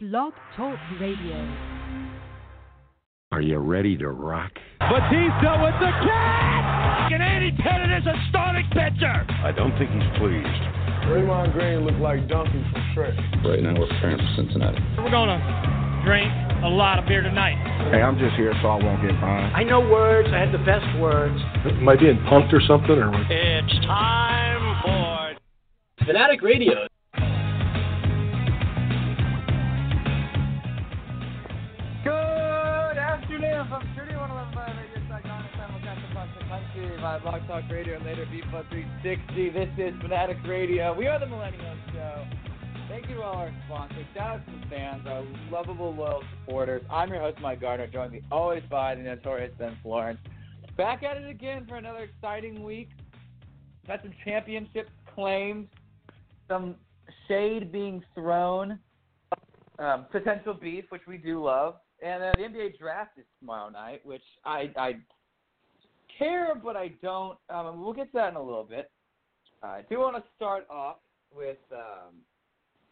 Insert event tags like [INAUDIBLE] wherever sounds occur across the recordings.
Blog Talk Radio. Are you ready to rock? Batista with the catch! And Andy Pettitte is a starting pitcher! I don't think he's pleased. Draymond Green looked like Donkey from Shrek. Right now we're preparing for Cincinnati. We're gonna drink a lot of beer tonight. Hey, I'm just here so I won't get fined. I know words. I have the best words. Am I being punked or something? Or It's time for Fanatic Radio. Country Blog Talk Radio and later Beatflow 360. This is Fanatic Radio. We are the Millennial Show. Thank you to all our sponsors. Shout out to the fans, our lovable, loyal supporters. I'm your host, Mike Gardner, joined me always by the notorious Ben Florence. Back at it again for another exciting week. Got some championship claimed, some shade being thrown, um, potential beef, which we do love, and uh, the NBA draft is tomorrow night, which I, I care, but I don't. Um, we'll get to that in a little bit. I do want to start off with um,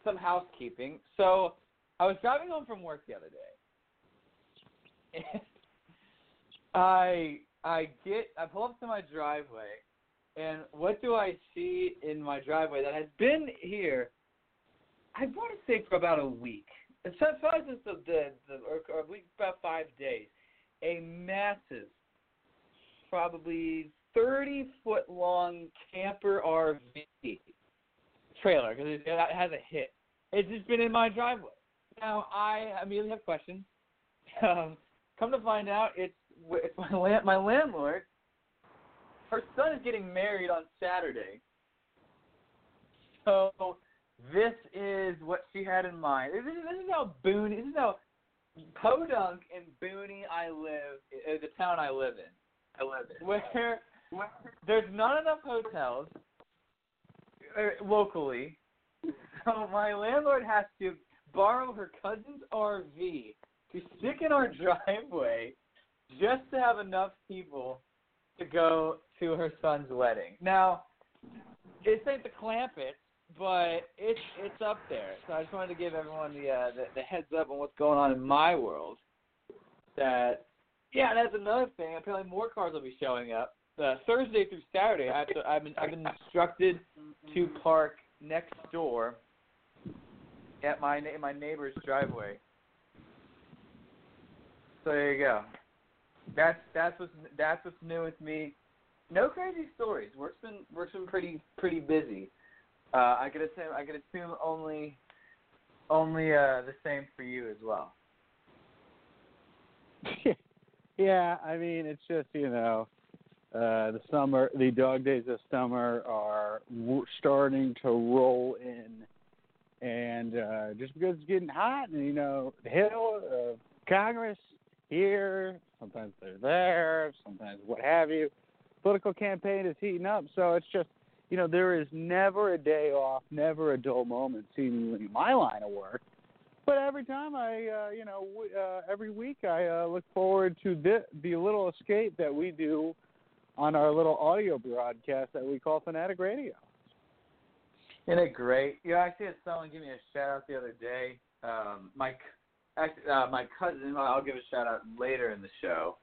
some housekeeping. So I was driving home from work the other day, [LAUGHS] I I get I pull up to my driveway, and what do I see in my driveway that has been here? I want to say for about a week. It's as far as the the, the or, or about five days. A massive, probably thirty foot long camper RV trailer because it, it has a hit. It's just been in my driveway. Now I immediately have questions. [LAUGHS] Um, come to find out, it's it's my land, my landlord. Her son is getting married on Saturday. So this is what she had in mind. This is, this is how Boone. This is how Podunk and Booney I live. Uh, the town I live in. I live in. Where, where there's not enough hotels uh, locally, so my landlord has to borrow her cousin's RV to stick in our [LAUGHS] driveway just to have enough people to go to her son's wedding. Now, this ain't the Clampett, but it's it's up there. So I just wanted to give everyone the, uh, the the heads up on what's going on in my world. That yeah, that's another thing. Apparently, more cars will be showing up. Uh, Thursday through Saturday, I have to, I've been I've been instructed to park next door at my in my neighbor's driveway. So there you go. That's that's what's that's what's new with me. No crazy stories. Work's been work's been pretty pretty busy. Uh, I could assume I could assume only only uh, the same for you as well. [LAUGHS] yeah, I mean it's just you know uh, the summer the dog days of summer are starting to roll in, and uh, just because it's getting hot and you know the hill of Congress here, sometimes they're there, sometimes what have you. Political campaign is heating up, so it's just you know, there is never a day off, never a dull moment, seemingly in my line of work. But every time I, uh, you know, w- uh, every week I uh, look forward to the, the little escape that we do on our little audio broadcast that we call Fanatic Radio. Isn't it great? Yeah, I actually had someone give me a shout out the other day. Um, my uh, my cousin, I'll give a shout out later in the show.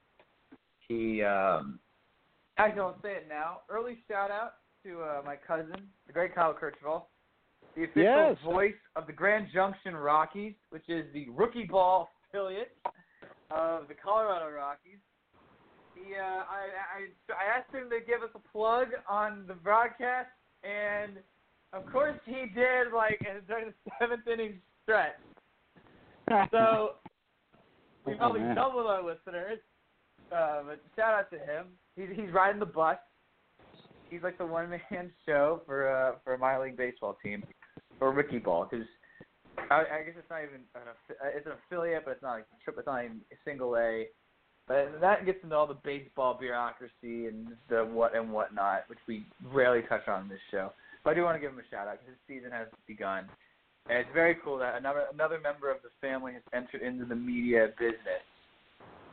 He, um, actually, I'll say it now. Early shout out to uh, my cousin, the great Kyle Kirchhoff, the official Yes. voice of the Grand Junction Rockies, which is the rookie ball affiliate of the Colorado Rockies. He, uh, I, I, I asked him to give us a plug on the broadcast, and of course he did, like during the seventh inning stretch. So we Oh, probably man. doubled our listeners. Uh, but shout out to him. He's he's riding the bus. He's like the one man [LAUGHS] show for uh for a minor league baseball team or rookie ball because I, I guess it's not even an uh, it's an affiliate, but it's not like triple. It's not even a single A. But that gets into all the baseball bureaucracy and the what and whatnot, which we rarely touch on in this show. But I do want to give him a shout out because his season has begun. And it's very cool that another another member of the family has entered into the media business.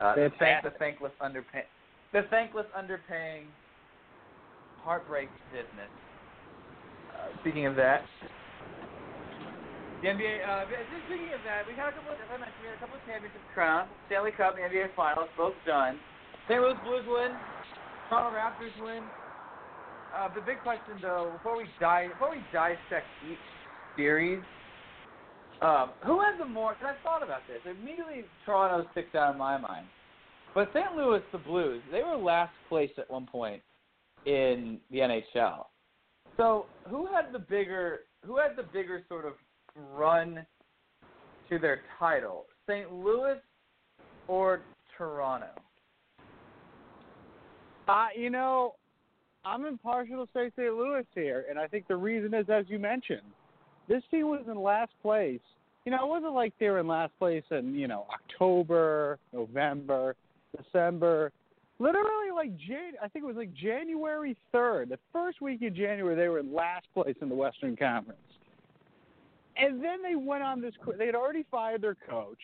Uh, the, thank, the thankless underpay, the thankless underpaying, heartbreak business. Uh, speaking of that, The NBA. Uh, just speaking of that, we had a couple. Of, as I mentioned, we had a couple of championships crowned. Stanley Cup, and NBA Finals, both done. St. Louis Blues win. Toronto Raptors win. Uh, the big question, though, before we die, before we dissect each series, um, who has the more? Because I thought about this. Immediately, Toronto sticks out in my mind. But St. Louis, the Blues, they were last place at one point in the NHL. So, who had the bigger? Who had the bigger sort of run to their title? St. Louis or Toronto? Uh, you know, I'm impartial to say St. Louis here, and I think the reason is, as you mentioned, this team was in last place. You know, it wasn't like they were in last place in you know October, November, December. Literally, like Jan, I think it was like January third, the first week of January, they were in last place in the Western Conference. And then they went on this. They had already fired their coach,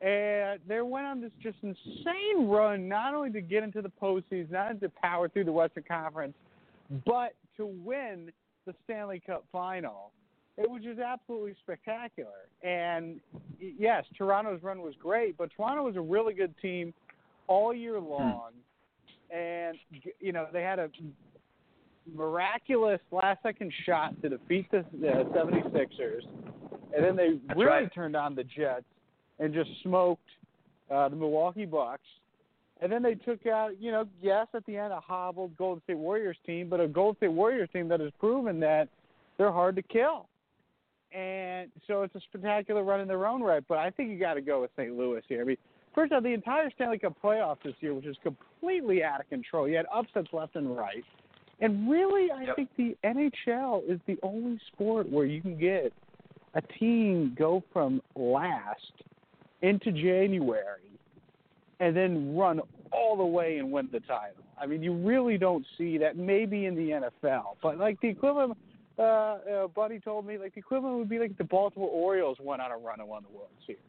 and they went on this just insane run, not only to get into the postseason, not only to power through the Western Conference, but to win the Stanley Cup final. It was just absolutely spectacular. And yes, Toronto's run was great, but Toronto was a really good team all year hmm. long. And you know they had a miraculous last second shot to defeat the, the 76ers, and then they That's really right. turned on the Jets and just smoked uh, the Milwaukee Bucks. And then they took out, you know, yes, at the end a hobbled Golden State Warriors team, but a Golden State Warriors team that has proven that they're hard to kill. And so it's a spectacular run in their own right. But I think you got to go with St. Louis here. I mean, first off, the entire Stanley Cup playoffs this year, which is completely out of control. You had upsets left and right. And really, I Yep. think the NHL is the only sport where you can get a team go from last into January and then run all the way and win the title. I mean, you really don't see that maybe in the NFL, but like the equivalent. Uh, uh, Buddy told me like the equivalent would be like the Baltimore Orioles went on a run and won the World Series.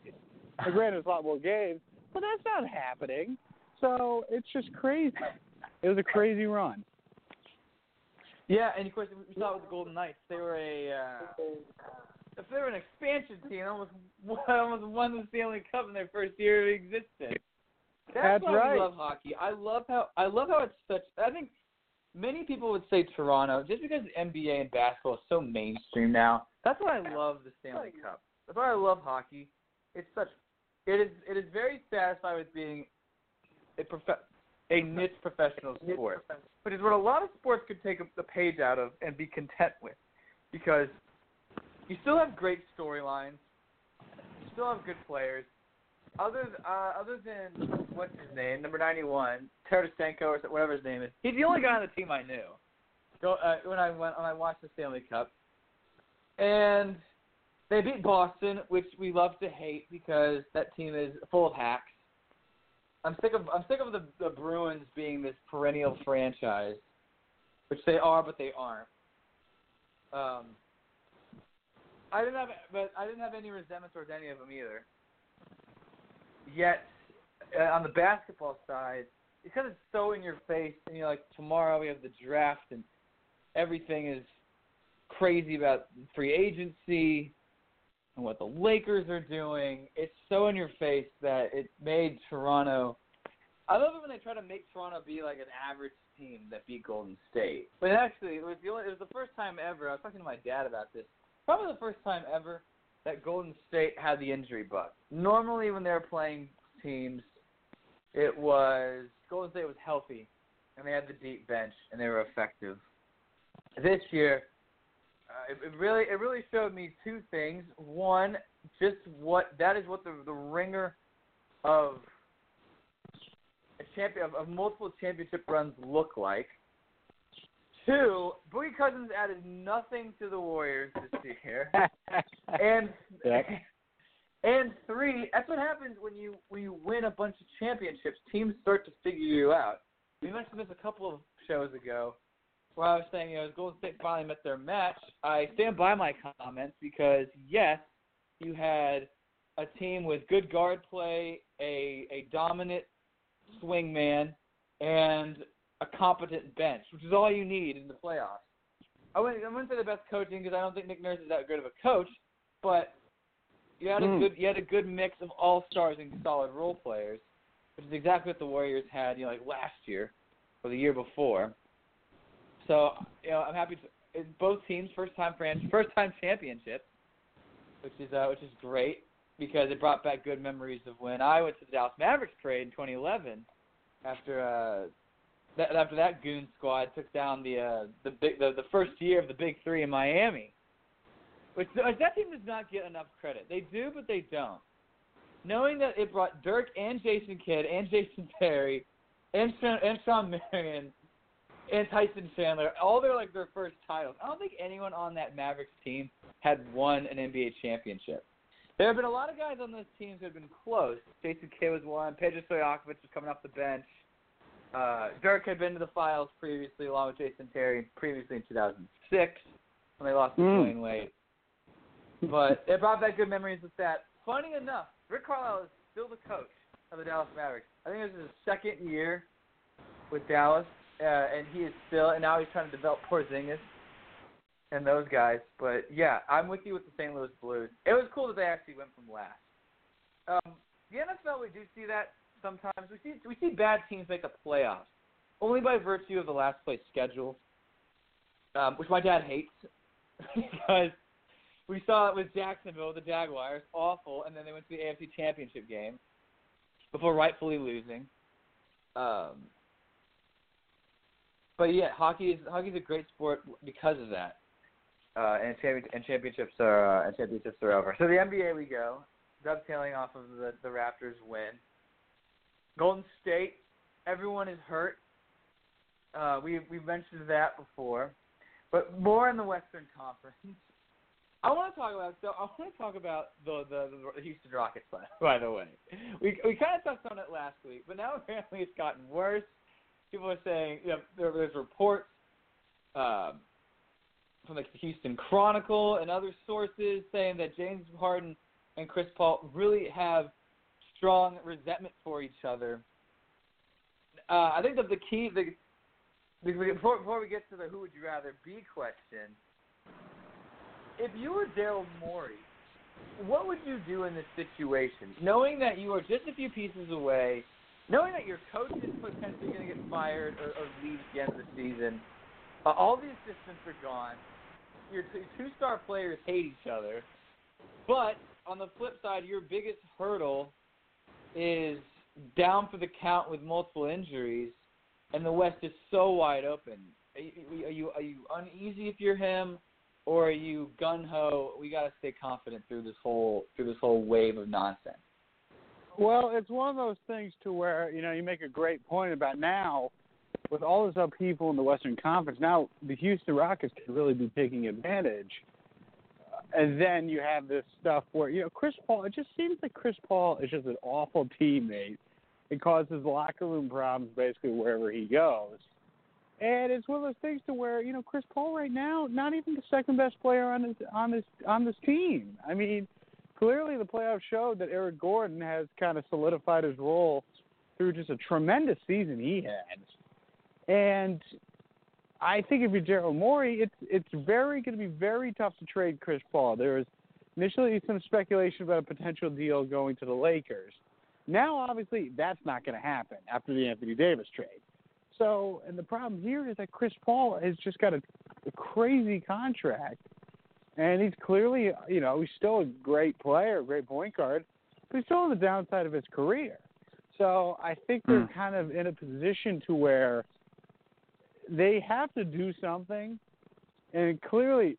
Now, [LAUGHS] granted, it's a lot more games, but that's not happening. So it's just crazy. It was a crazy run. Yeah, and of course we saw it with the Golden Knights. They were a uh, if they were an expansion team, almost won- almost won the Stanley Cup in their first year of existence. That's, That's why right. we love hockey. I love how I love how it's such. I think many people would say Toronto just because the NBA and basketball is so mainstream now. That's why I love the Stanley Cup. That's why I love hockey. It's such. It is. It is very satisfying with being a prof- a niche professional sport, which is what a lot of sports could take the page out of and be content with, because you still have great storylines, you still have good players. Other uh, other than what's his name, number ninety one, Tarasenko or whatever his name is, he's the only guy on the team I knew. Go uh, when I went when I watched the Stanley Cup, and they beat Boston, which we love to hate because that team is full of hacks. I'm sick of I'm sick of the, the Bruins being this perennial franchise, which they are, but they aren't. Um, I didn't have, but I didn't have any resentment towards any of them either. Yet, uh, on the basketball side, because it's so in your face, and you're like, tomorrow we have the draft, and everything is crazy about free agency and what the Lakers are doing. It's so in your face that it made Toronto. I love it when they try to make Toronto be like an average team that beat Golden State. But actually, it was the only, it was the first time ever. I was talking to my dad about this. Probably the first time ever that Golden State had the injury bug. Normally, when they were playing teams, it was Golden State was healthy and they had the deep bench and they were effective. This year, uh, it, it really it really showed me two things. One, just what that is what the the ringer of a champion of, of multiple championship runs look like. Two, Boogie Cousins added nothing to the Warriors this year, [LAUGHS] and Yep. [LAUGHS] and three, that's what happens when you when you win a bunch of championships. Teams start to figure you out. We mentioned this a couple of shows ago, where I was saying, you know, as Golden State finally met their match. I stand by my comments because yes, you had a team with good guard play, a a dominant swing man, and a competent bench, which is all you need in the playoffs. I wouldn't, I wouldn't say the best coaching because I don't think Nick Nurse is that good of a coach, but you had a Mm. good you had a good mix of all stars and solid role players, which is exactly what the Warriors had, you know, like last year or the year before. So you know, I'm happy. To, it's both teams first time fran- [LAUGHS] first time championships, which is uh, which is great because it brought back good memories of when I went to the Dallas Mavericks parade in 2011 after uh, that after that goon squad took down the uh, the big the, the first year of the Big Three in Miami. Which which that team does not get enough credit. They do, but they don't. Knowing that it brought Dirk and Jason Kidd and Jason Terry and and Shawn Marion and Tyson Chandler, all their like their first titles. I don't think anyone on that Mavericks team had won an NBA championship. There have been a lot of guys on those teams who have been close. Jason Kidd was one. Peja Stojakovic was coming off the bench. Uh, Dirk had been to the finals previously, along with Jason Terry, previously in 2006 when they lost to Mm. Dwyane Wade. But it brought back good memories with that. Funny enough, Rick Carlisle is still the coach of the Dallas Mavericks. I think this is his second year with Dallas, uh, and he is still, and now he's trying to develop Porzingis and those guys. But yeah, I'm with you with the St. Louis Blues. It was cool that they actually went from last. Um, the NFL, we do see that sometimes. We see we see bad teams make the playoffs only by virtue of the last place schedule, um, which my dad hates [LAUGHS] because we saw it with Jacksonville, the Jaguars, awful, and then they went to the AFC Championship game before rightfully losing. Um, but yeah, hockey is hockey's a great sport because of that. Uh, and, champion, and championships are uh, and championships are over. So the NBA we go, dovetailing off of the the Raptors win. Golden State, everyone is hurt. Uh, we we mentioned that before, but more in the Western Conference. I want to talk about so I want to talk about the the, the Houston Rockets. By, by the way, we we kind of touched on it last week, but now [LAUGHS] apparently it's gotten worse. People are saying you know, there, there's reports um, from the Houston Chronicle and other sources saying that James Harden and Chris Paul really have strong resentment for each other. Uh, I think that the key the before, before we get to the who would you rather be question if you were Daryl Morey, what would you do in this situation? Knowing that you are just a few pieces away, knowing that your coach is potentially going to get fired or, or leave at the end of the season, uh, all the assistants are gone. Your two-star players hate each other, but on the flip side, your biggest hurdle is down for the count with multiple injuries, and the West is so wide open. Are you are you, are you uneasy if you're him? or are you gun ho? We got to stay confident through this whole through this whole wave of nonsense. Well, it's one of those things to where you know you make a great point about now with all this upheaval in the Western Conference. Now the Houston Rockets could really be taking advantage, uh, and then you have this stuff where you know Chris Paul. It just seems like Chris Paul is just an awful teammate. It causes locker room problems basically wherever he goes. And it's one of those things to where you know Chris Paul right now, not even the second best player on this on this on this team. I mean, clearly the playoffs showed that Eric Gordon has kind of solidified his role through just a tremendous season he had. And I think if you're Daryl Morey, it's it's very going to be very tough to trade Chris Paul. There was initially some speculation about a potential deal going to the Lakers. Now, obviously, that's not going to happen after the Anthony Davis trade. So, and the problem here is that Chris Paul has just got a, a crazy contract, and he's clearly, you know, he's still a great player, a great point guard, but he's still on the downside of his career. So, I think they're Hmm. kind of in a position to where they have to do something, and clearly,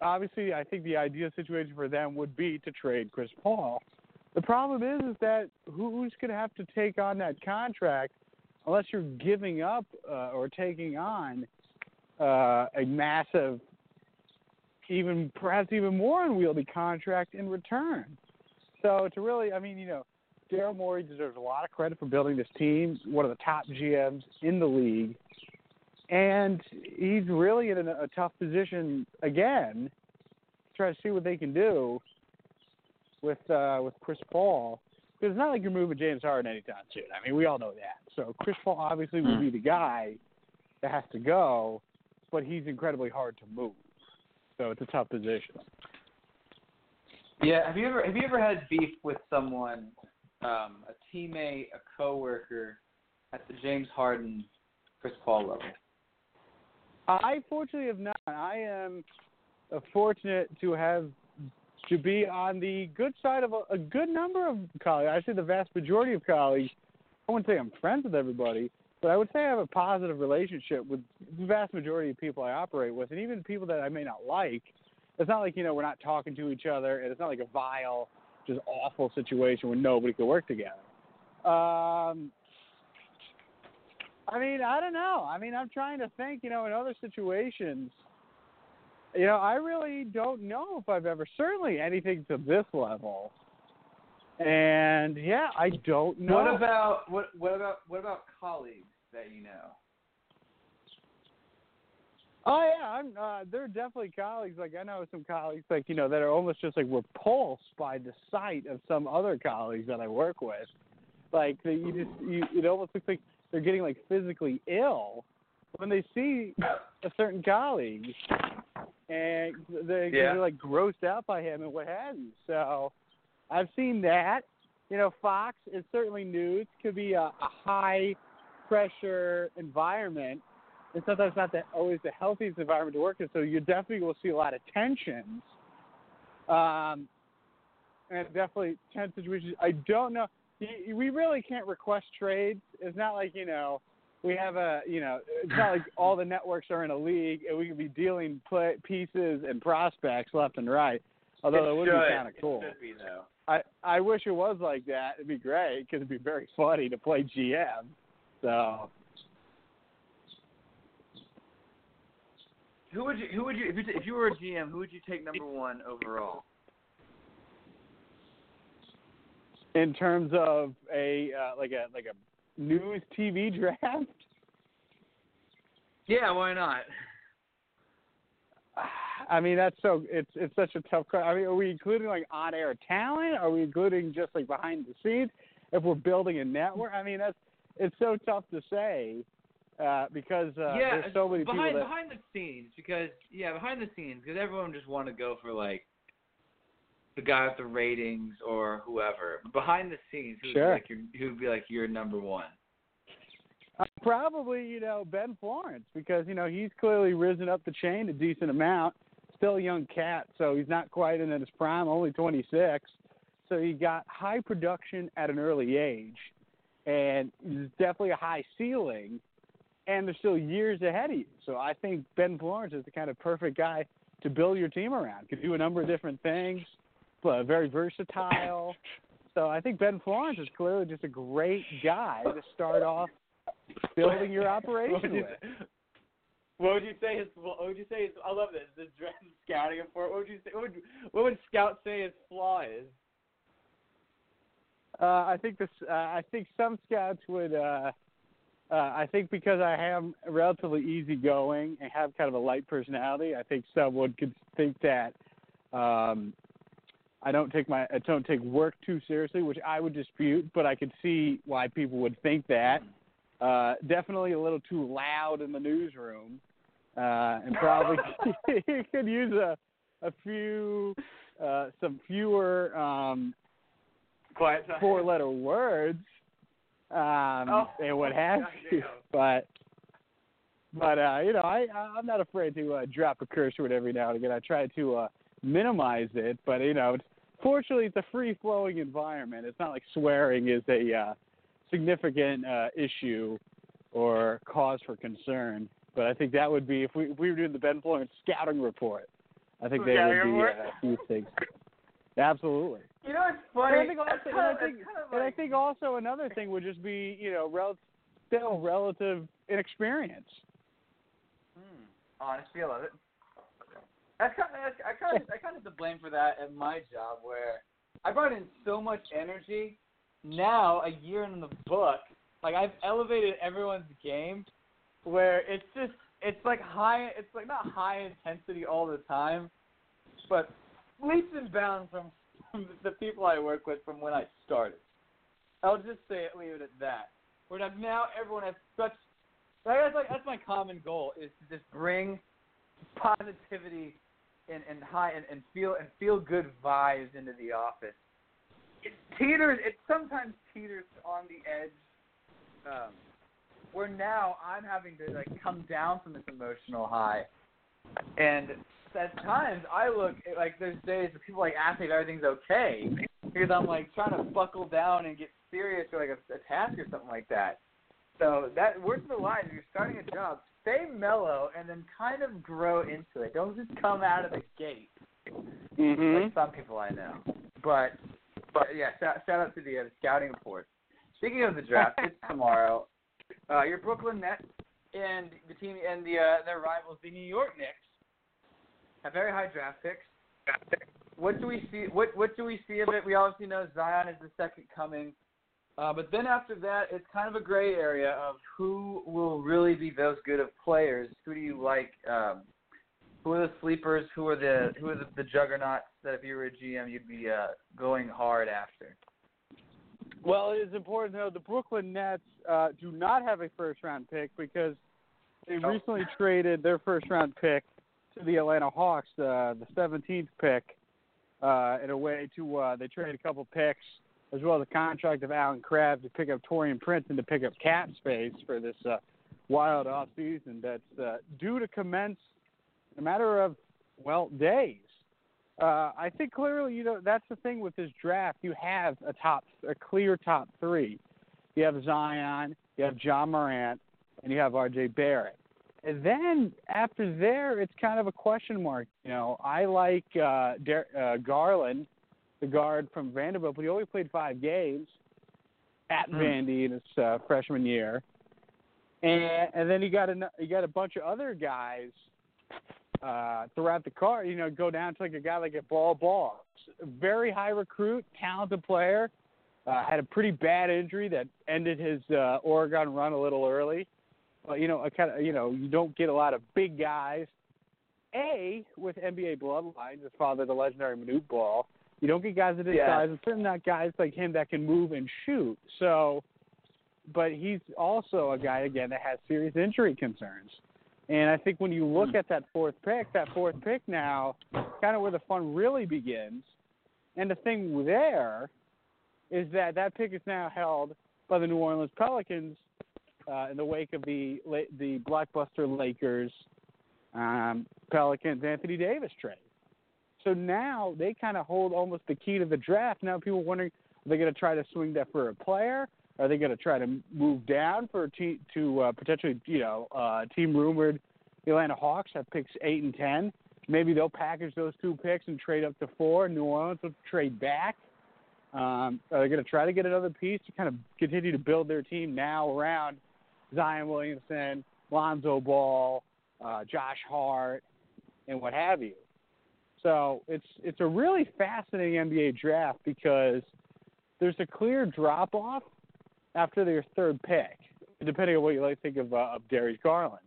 obviously, I think the ideal situation for them would be to trade Chris Paul. The problem is, is that who's going to have to take on that contract unless you're giving up uh, or taking on uh, a massive, even perhaps even more unwieldy contract in return. So to really, I mean, you know, Daryl Morey deserves a lot of credit for building this team. One of the top GMs in the league, and he's really in a, a tough position again. To try to see what they can do with uh, with Chris Paul. Because it's not like you're moving James Harden anytime soon. I mean, we all know that. So Chris Paul obviously will be the guy that has to go, but he's incredibly hard to move. So it's a tough position. Yeah, have you ever have you ever had beef with someone, um, a teammate, a coworker, at the James Harden, Chris Paul level? I fortunately have not. I am uh, fortunate to have to be on the good side of a, a good number of colleagues. I say the vast majority of colleagues. I wouldn't say I'm friends with everybody, but I would say I have a positive relationship with the vast majority of people I operate with, and even people that I may not like. It's not like you know we're not talking to each other, and it's not like a vile, just awful situation where nobody could work together. Um, I mean, I don't know. I mean, I'm trying to think. You know, in other situations, you know, I really don't know if I've ever certainly anything to this level. And yeah, I don't know. What about what what about what about colleagues that you know? Oh yeah, I'm. Uh, there are definitely colleagues. Like I know some colleagues, like you know, that are almost just like repulsed by the sight of some other colleagues that I work with. Like that you just, you, it almost looks like they're getting like physically ill when they see a certain colleague, and they, Yeah. they're like grossed out by him and what have you. So I've seen that. You know, Fox is certainly news. Could be a, a high pressure environment, and sometimes not the, always the healthiest environment to work in. So you definitely will see a lot of tensions. Um, and definitely tense situations. I don't know. We really can't request trades. It's not like you know we have a you know it's not like all the networks are in a league and we can be dealing play, pieces and prospects left and right. Although it it would be kind of cool. It should be though. I I wish it was like that. It'd be great because it'd be very [LAUGHS] funny to play GM. So Who would you who would you if you if you were a GM, who would you take number one overall? in terms of a uh, like a like a news TV draft, Yeah, why not? I mean that's so it's it's such a tough. que- I mean, are we including like on air talent? Are we including just like behind the scenes? If we're building a network, I mean that's it's so tough to say uh, because uh, yeah, there's so many behind people that behind the scenes because yeah, behind the scenes because everyone just want to go for like the guy with the ratings or whoever. But behind the scenes, who'd Sure. be like your who'd be like your number one? Uh, probably, you know, Ben Florence because you know he's clearly risen up the chain a decent amount. Still a young cat, so he's not quite in his prime, only 26. So he got high production at an early age, and there's definitely a high ceiling. And there's still years ahead of you. So I think Ben Florence is the kind of perfect guy to build your team around. Could do a number of different things, but very versatile. [LAUGHS] So I think Ben Florence is clearly just a great guy to start off building your What operation you with. What would you say his what would you say his I love this, the draft scouting report. What would you say what would what would Scout say his flaw is? Uh, I think this. Uh, I think some scouts would. Uh, uh, I think because I am relatively easygoing and have kind of a light personality, I think someone could think that um, I don't take my I don't take work too seriously, which I would dispute. But I could see why people would think that. Uh, definitely a little too loud in the newsroom, uh, and probably [LAUGHS] [LAUGHS] could use a a few uh, some fewer. Um, Quiet time. [LAUGHS] four letter words um Oh, and what have you. goddamn. but but uh you know i i'm not afraid to uh drop a curse word every now and again. I try to uh minimize it but you know it's fortunately it's a free flowing environment. It's not like swearing is a uh significant uh issue or cause for concern. But i think that would be if we if we were doing the ben florence scouting report i think they would be uh, a few things absolutely You know it's and funny. I think also, It's and I think, kind of and I think also another thing would just be, you know, rel- still relative inexperience. Hmm. Honesty, I love it. That's kind of that's, I kind of I kind of have to blame for that at my job where I brought in so much energy. Now a year in the book, like I've elevated everyone's game, where it's just it's like high. It's like not high intensity all the time, but leaps and bounds from, the people I work with from when I started. I'll just say it, leave it at that. Where now- now everyone has such that's like that's my common goal is to just bring positivity and, and high and, and feel and feel good vibes into the office. It teeters. It sometimes teeters on the edge. Um, where now I'm having to like come down from this emotional high, and at times I look like there's days where people like ask me if everything's okay because I'm like trying to buckle down and get serious for like a, a task or something like that. So that words of the line. If you're starting a job, stay mellow and then kind of grow into it. Don't just come out of the gate Mm-hmm. like some people I know. But but yeah, shout, shout out to the, uh, scouting report. Speaking of the draft, it's [LAUGHS] tomorrow. Uh, your Brooklyn Nets and the team and the uh, their rivals, the New York Knicks, have very high draft picks. What do we see? What what do we see of it? We obviously know Zion is the second coming. Uh, but then after that, it's kind of a gray area of who will really be those good of players. Who do you like? Um, who are the sleepers? Who are the who are the, the juggernauts that if you were a GM you'd be uh, going hard after? Well, it is important to know the Brooklyn Nets uh, do not have a first round pick because they Oh. recently traded their first round pick to the Atlanta Hawks, uh, the 17th pick, uh, in a way to uh, they traded a couple picks as well as a contract of Allen Crabbe to pick up Taurean Prince and to pick up cap space for this uh, wild off season that's uh, due to commence in a matter of well days. Uh, I think clearly, you know, that's the thing with this draft. You have a top, a clear top three. You have Zion, you have Ja Morant, and you have R.J. Barrett. And then after there, it's kind of a question mark. You know, I like uh, Der- uh, Garland, the guard from Vanderbilt, but he only played five games at Hmm. Vandy in his uh, freshman year. And and then you got a you got a bunch of other guys uh, throughout the card. You know, go down to like a guy like a Bol Bol, very high recruit, talented player. Uh, had a pretty bad injury that ended his uh, Oregon run a little early. You know, a kind of you know, you don't get a lot of big guys. A with NBA bloodlines, his father, the legendary Manute Bol. You don't get guys of this Yeah. size, and certainly not guys like him that can move and shoot. So, but he's also a guy again that has serious injury concerns. And I think when you look hmm. at that fourth pick, that fourth pick now, kind of where the fun really begins. And the thing there is that that pick is now held by the New Orleans Pelicans uh, in the wake of the the blockbuster Lakers um, Pelicans Anthony Davis trade. So now they kind of hold almost the key to the draft. Now people are wondering are they going to try to swing that for a player? Are they going to try to move down for a te- to uh, potentially, you know, uh, team rumored the Atlanta Hawks have picks eight and ten. Maybe they'll package those two picks and trade up to four. New Orleans will trade back. Um, are they going to try to get another piece to kind of continue to build their team now around Zion Williamson, Lonzo Ball, uh, Josh Hart, and what have you? So it's it's a really fascinating NBA draft because there's a clear drop off after their third pick, depending on what you like to think of uh, of Darius Garland.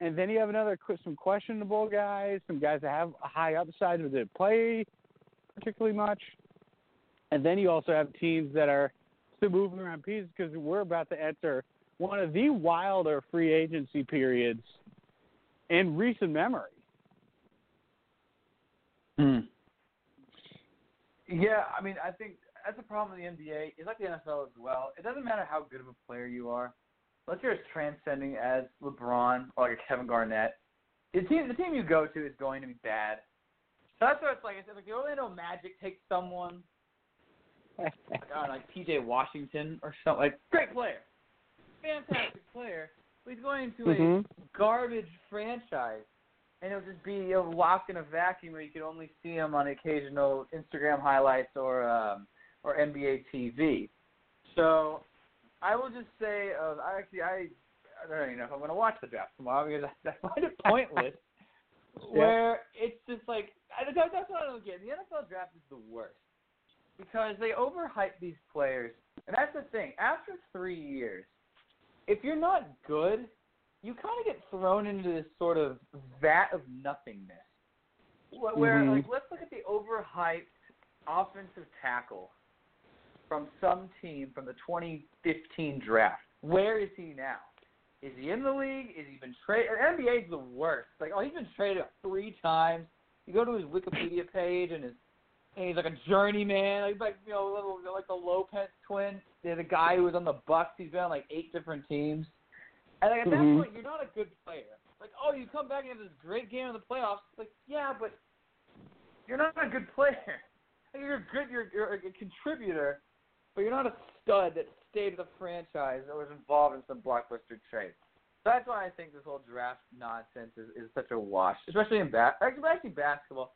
And then you have another some questionable guys, some guys that have a high upside but didn't play particularly much. And then you also have teams that are still moving around pieces because we're about to enter one of the wilder free agency periods in recent memory. Hmm. Yeah, I mean, I think that's a problem in the NBA. It's like the NFL as well. It doesn't matter how good of a player you are, unless you're as transcending as LeBron or like Kevin Garnett. The team, the team you go to is going to be bad. So that's why it's like. It's like the Orlando Magic takes someone like, know, like PJ Washington or something. Like great player, fantastic player, but he's going into Mhm. a garbage franchise, and it'll just be a locked in a vacuum where you can only see him on occasional Instagram highlights or um, or NBA TV. So I will just say, uh, I actually I I don't even know if I'm going to watch the draft tomorrow because I, I find it pointless. [LAUGHS] Where it's just like I, that, that's what I don't get. The NFL draft is the worst because they overhype these players, and that's the thing. After three years, if you're not good, you kind of get thrown into this sort of vat of nothingness. Wh- Where, Mhm. like, let's look at the overhyped offensive tackle from some team from the 2015 draft. Where is he now? Is he in the league? Is he been traded? NBA is the worst. Like, oh, he's been traded three times. you go to his Wikipedia page and his and he's like a journeyman, like, like you know, little like the Lopez twins. They're the guy who was on the Bucks. He's been on like eight different teams. And like at that Mhm. point, you're not a good player. Like, oh, you come back and have this great game in the playoffs. Like, yeah, but you're not a good player. [LAUGHS] Like, You're a good. You're, you're a contributor, but you're not a stud that stayed with the franchise that was involved in some blockbuster trade. So that's why I think this whole draft nonsense is, is such a wash, especially in actually, actually basketball.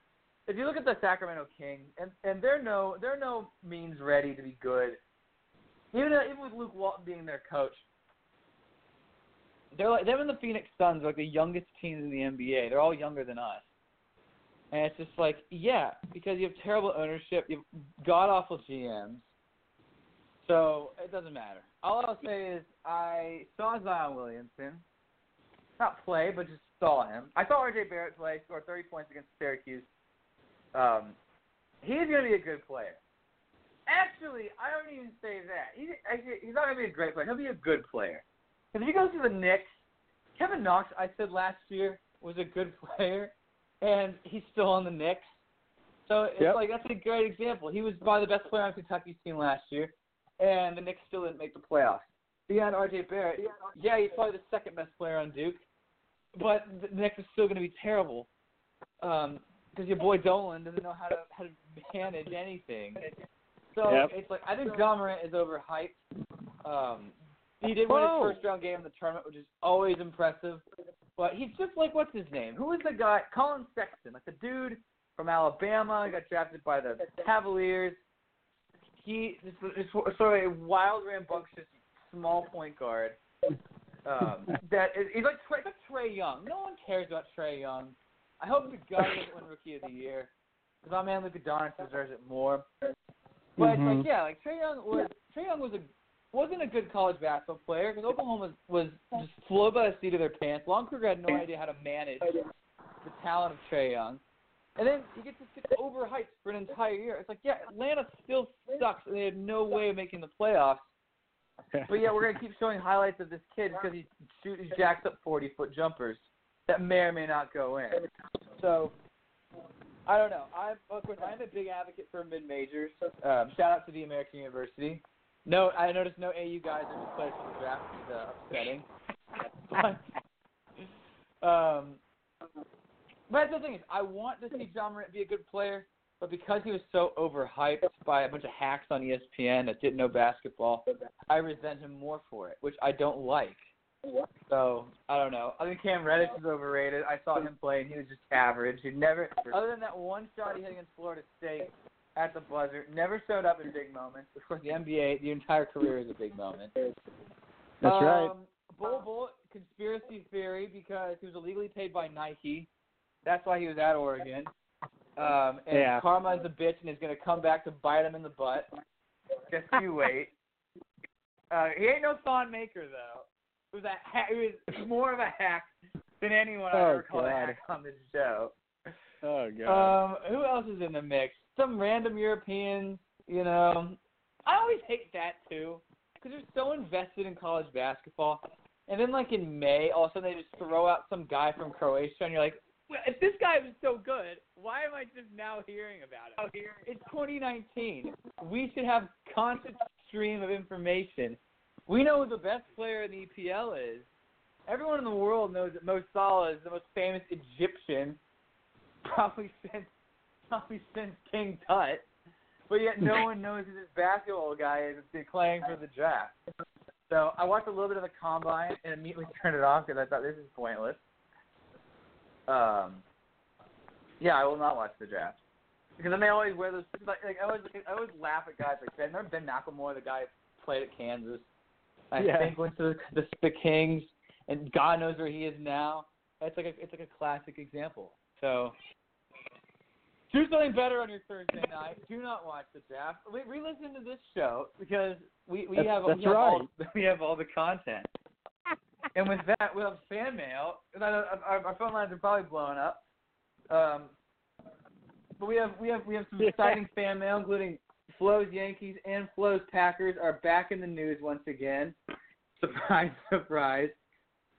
If you look at the Sacramento Kings, and and they're no they're no means ready to be good. Even even with Luke Walton being their coach, they're like them and the Phoenix Suns are like the youngest teams in the NBA. They're all younger than us. And it's just like, yeah, because you have terrible ownership, you have god awful GMs. So it doesn't matter. All I'll say is I saw Zion Williamson, not play, but just saw him. I saw RJ Barrett play, score 30 points against Syracuse. Um, he's going to be a good player. Actually, I don't even say that. He, actually, he's not going to be a great player. He'll be a good player. Because if he goes to the Knicks, Kevin Knox, I said last year, was a good [LAUGHS] player, and he's still on the Knicks. So it's Yep. like that's a great example. He was probably the best player on Kentucky's team last year, and the Knicks still didn't make the playoffs. Beyond RJ Barrett, yeah, he's probably the second best player on Duke, but the Knicks is still going to be terrible because your boy Dolan doesn't know how to how to manage anything. So Yep. it's like I think Ja Morant is overhyped. Um, he did win Whoa. his first round game in the tournament, which is always impressive. But he's just like what's his name? Who is the guy? Collin Sexton, like the dude from Alabama. Got drafted by the Cavaliers. He is is sort of a wild, rambunctious, small point guard. Um, [LAUGHS] that is, he's like Trae, like Trae Young. No one cares about Trae Young. I hope the guy doesn't win Rookie of the Year because my man Luka Doncic deserves it more. But Mhm. like, yeah, like Trae Young was Trae Young was a wasn't a good college basketball player because Oklahoma was, was just flew by the seat of their pants. Lon Kruger had no idea how to manage the talent of Trae Young. And then he gets just gets overhyped for an entire year. It's like, yeah, Atlanta still sucks, and they had no way of making the playoffs. But yeah, we're gonna keep showing highlights of this kid because he shoot he jacks up forty foot jumpers that may or may not go in. So I don't know. I'm I'm a big advocate for mid majors. Um, shout out to the American University. No, I noticed no AU guys are just players the draft. It's uh, upsetting. But, [LAUGHS] um, but the thing is, I want to see Ja Morant be a good player, but because he was so overhyped by a bunch of hacks on ESPN that didn't know basketball, I resent him more for it, which I don't like. So I don't know. I think Cam Reddish is overrated. I saw him play and he was just average. He never, other than that one shot he hit against Florida State at the buzzer, never showed up in big moments. Of course, the NBA, the entire career is a big moment. That's um, right. Bol Bol conspiracy theory because he was illegally paid by Nike. That's why he was at Oregon. Um, and Yeah. karma is a bitch and is going to come back to bite him in the butt. Just you wait. Uh, he ain't no Thon Maker though. It was a ha- was more of a hack than anyone Oh, ever called a God. hack on this show. Oh god. Um, who else is in the mix? Some random Europeans, you know. I always hate that too because they're so invested in college basketball, and then like in May, all of a sudden they just throw out some guy from Croatia, and you're like, if this guy was so good, why am I just now hearing about it? It's 2019. We should have constant stream of information. We know who the best player in the EPL is. Everyone in the world knows that Mo Salah is the most famous Egyptian, [LAUGHS] probably since probably since King Tut. But yet no [LAUGHS] one knows who this basketball guy is that's playing for the draft. So I watched a little bit of the combine and immediately [LAUGHS] turned it off because I thought this is pointless. Um, yeah, I will not watch the draft because then they always wear those. Like, like I always, I always laugh at guys like Ben. Remember Ben McLemore, the guy who played at Kansas. I Yeah. think went to the, the the Kings, and God knows where he is now. It's like a it's like a classic example. So do something better on your Thursday night. Do not watch the draft. Re- re-listen to this show because we we That's- have that's we have, all, right. [LAUGHS] we have all the content. and with that, we'll have fan mail. And Our, our phone lines are probably blowing up. Um, but we have we have we have some exciting fan mail, including Flo's Yankees and Flo's Packers are back in the news once again. Surprise, [LAUGHS] surprise.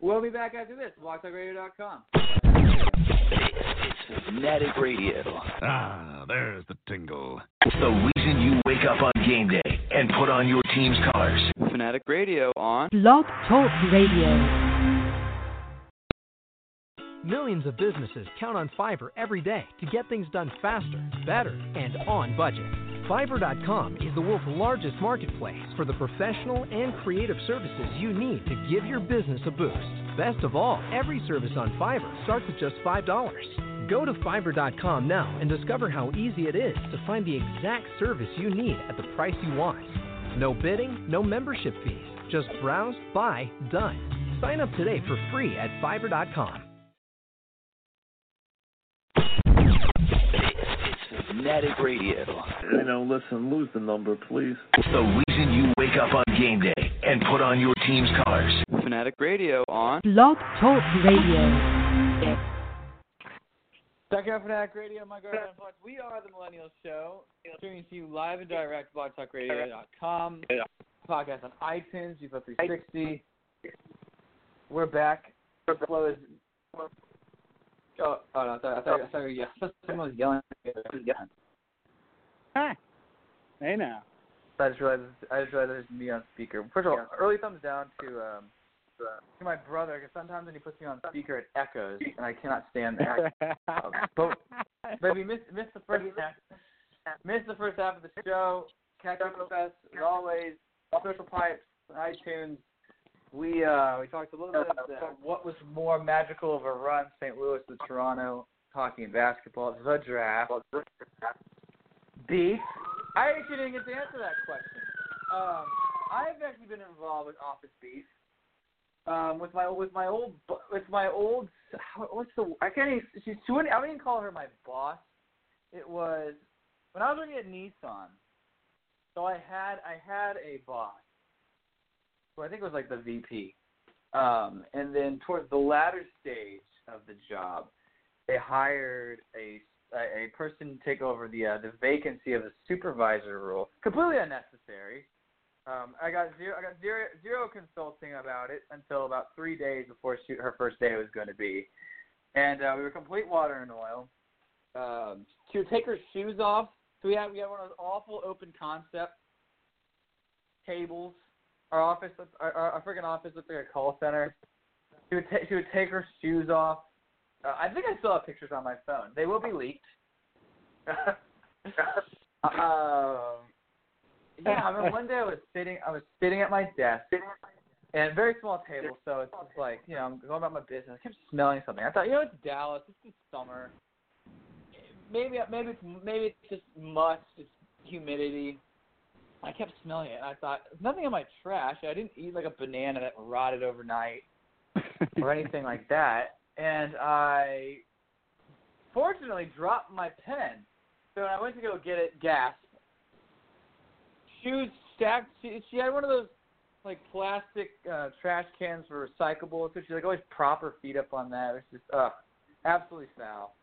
We'll be back after this. BlogTalkRadio.com. Fanatic Radio. Ah, there's the tingle. It's The reason you wake up on game day and put on your team's colors. Fanatic Radio on Blog Talk Radio. Millions of businesses count on Fiverr every day to get things done faster, better, and on budget. Fiverr.com is the world's largest marketplace for the professional and creative services you need to give your business a boost. Best of all, every service on Fiverr starts at just $5. Go to Fiverr.com now and discover how easy it is to find the exact service you need at the price you want. No bidding, no membership fees. Just browse, buy, done. Sign up today for free at Fiverr.com. Fanatic Radio. You know, listen, lose the number, please. The reason you wake up on game day and put on your team's colors. Fanatic Radio on Blog Talk Radio. Second up Fanatic Radio, my guardian thoughts. We are the Millennial Show, streaming to you live and direct, blogtalkradio.com, podcast on iTunes, UFO 360. We're back. Flow is. Oh, oh no, I thought, I thought, I thought you [LAUGHS] someone was yelling. Hi. Hey now. I just realized I just realized there's me on speaker. First of all, early thumbs down to um to my brother because sometimes when he puts me on speaker it echoes and I cannot stand that. um, [LAUGHS] but but we missed missed the first half. Missed the first half of the show. Catch up with us as always. Social pipes, iTunes. We uh we talked a little bit about what was more magical of a run, St. Louis to Toronto, talking basketball, the draft, beef. I actually didn't get to answer that question. Um, I've actually been involved with office beef. Um, with my with my old with my old what's the I can't even she's she wouldn't, I wouldn't even call her my boss. It was when I was working at Nissan. So I had I had a boss. So I think it was like the VP. Um, and then towards the latter stage of the job, they hired a a, a person to take over the uh, the vacancy of the supervisor role. Completely unnecessary. Um, I got zero. I got zero zero consulting about it until about three days before she, her first day was going to be, and uh, we were complete water and oil. Um, she would take her shoes off. So we had we had one of those awful open concept tables. Our office, our, our, our freaking office looked like a call center. She would ta- she would take her shoes off. Uh, I think I still have pictures on my phone. They will be leaked. [LAUGHS] um, yeah, I mean, one day I was sitting, I was sitting at my desk, and very small table, so it's just like, you know, I'm going about my business. I kept smelling something. I thought, you know, it's Dallas. It's the summer. Maybe, maybe it's maybe it's just must. It's humidity. I kept smelling it, and I thought, nothing in my trash. I didn't eat like a banana that rotted overnight [LAUGHS] or anything like that. And I fortunately dropped my pen. So when I went to go get it, gas, shoes stacked. She, she had one of those like plastic uh, trash cans for recyclables, so she like always prop her feet up on that. It's just uh, absolutely foul.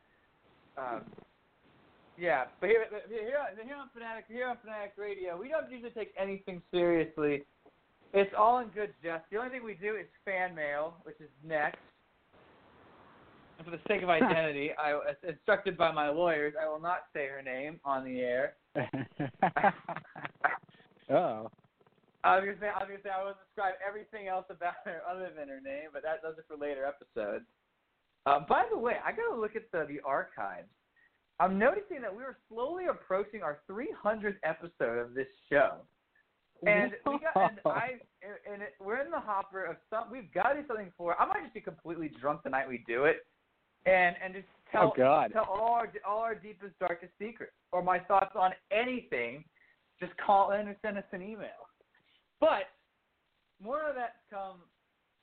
Um, yeah, but here, here, here on Fanatic, here on Fanatic Radio, we don't usually take anything seriously. It's all in good jest. The only thing we do is fan mail, which is next. And for the sake of [LAUGHS] identity, I, as instructed by my lawyers, I will not say her name on the air. [LAUGHS] [LAUGHS] oh. I was gonna say I was gonna say I will describe everything else about her other than her name, but that does it for later episodes. Uh, by the way, I gotta look at the the archives. I'm noticing that we are slowly approaching our 300th episode of this show, and we got and [LAUGHS] I and it, we're in the hopper of some. We've got to do something for. I might just be completely drunk the night we do it, and and just oh, tell oh God. tell all our all our deepest darkest secrets or my thoughts on anything. Just call in or send us an email. But more of that come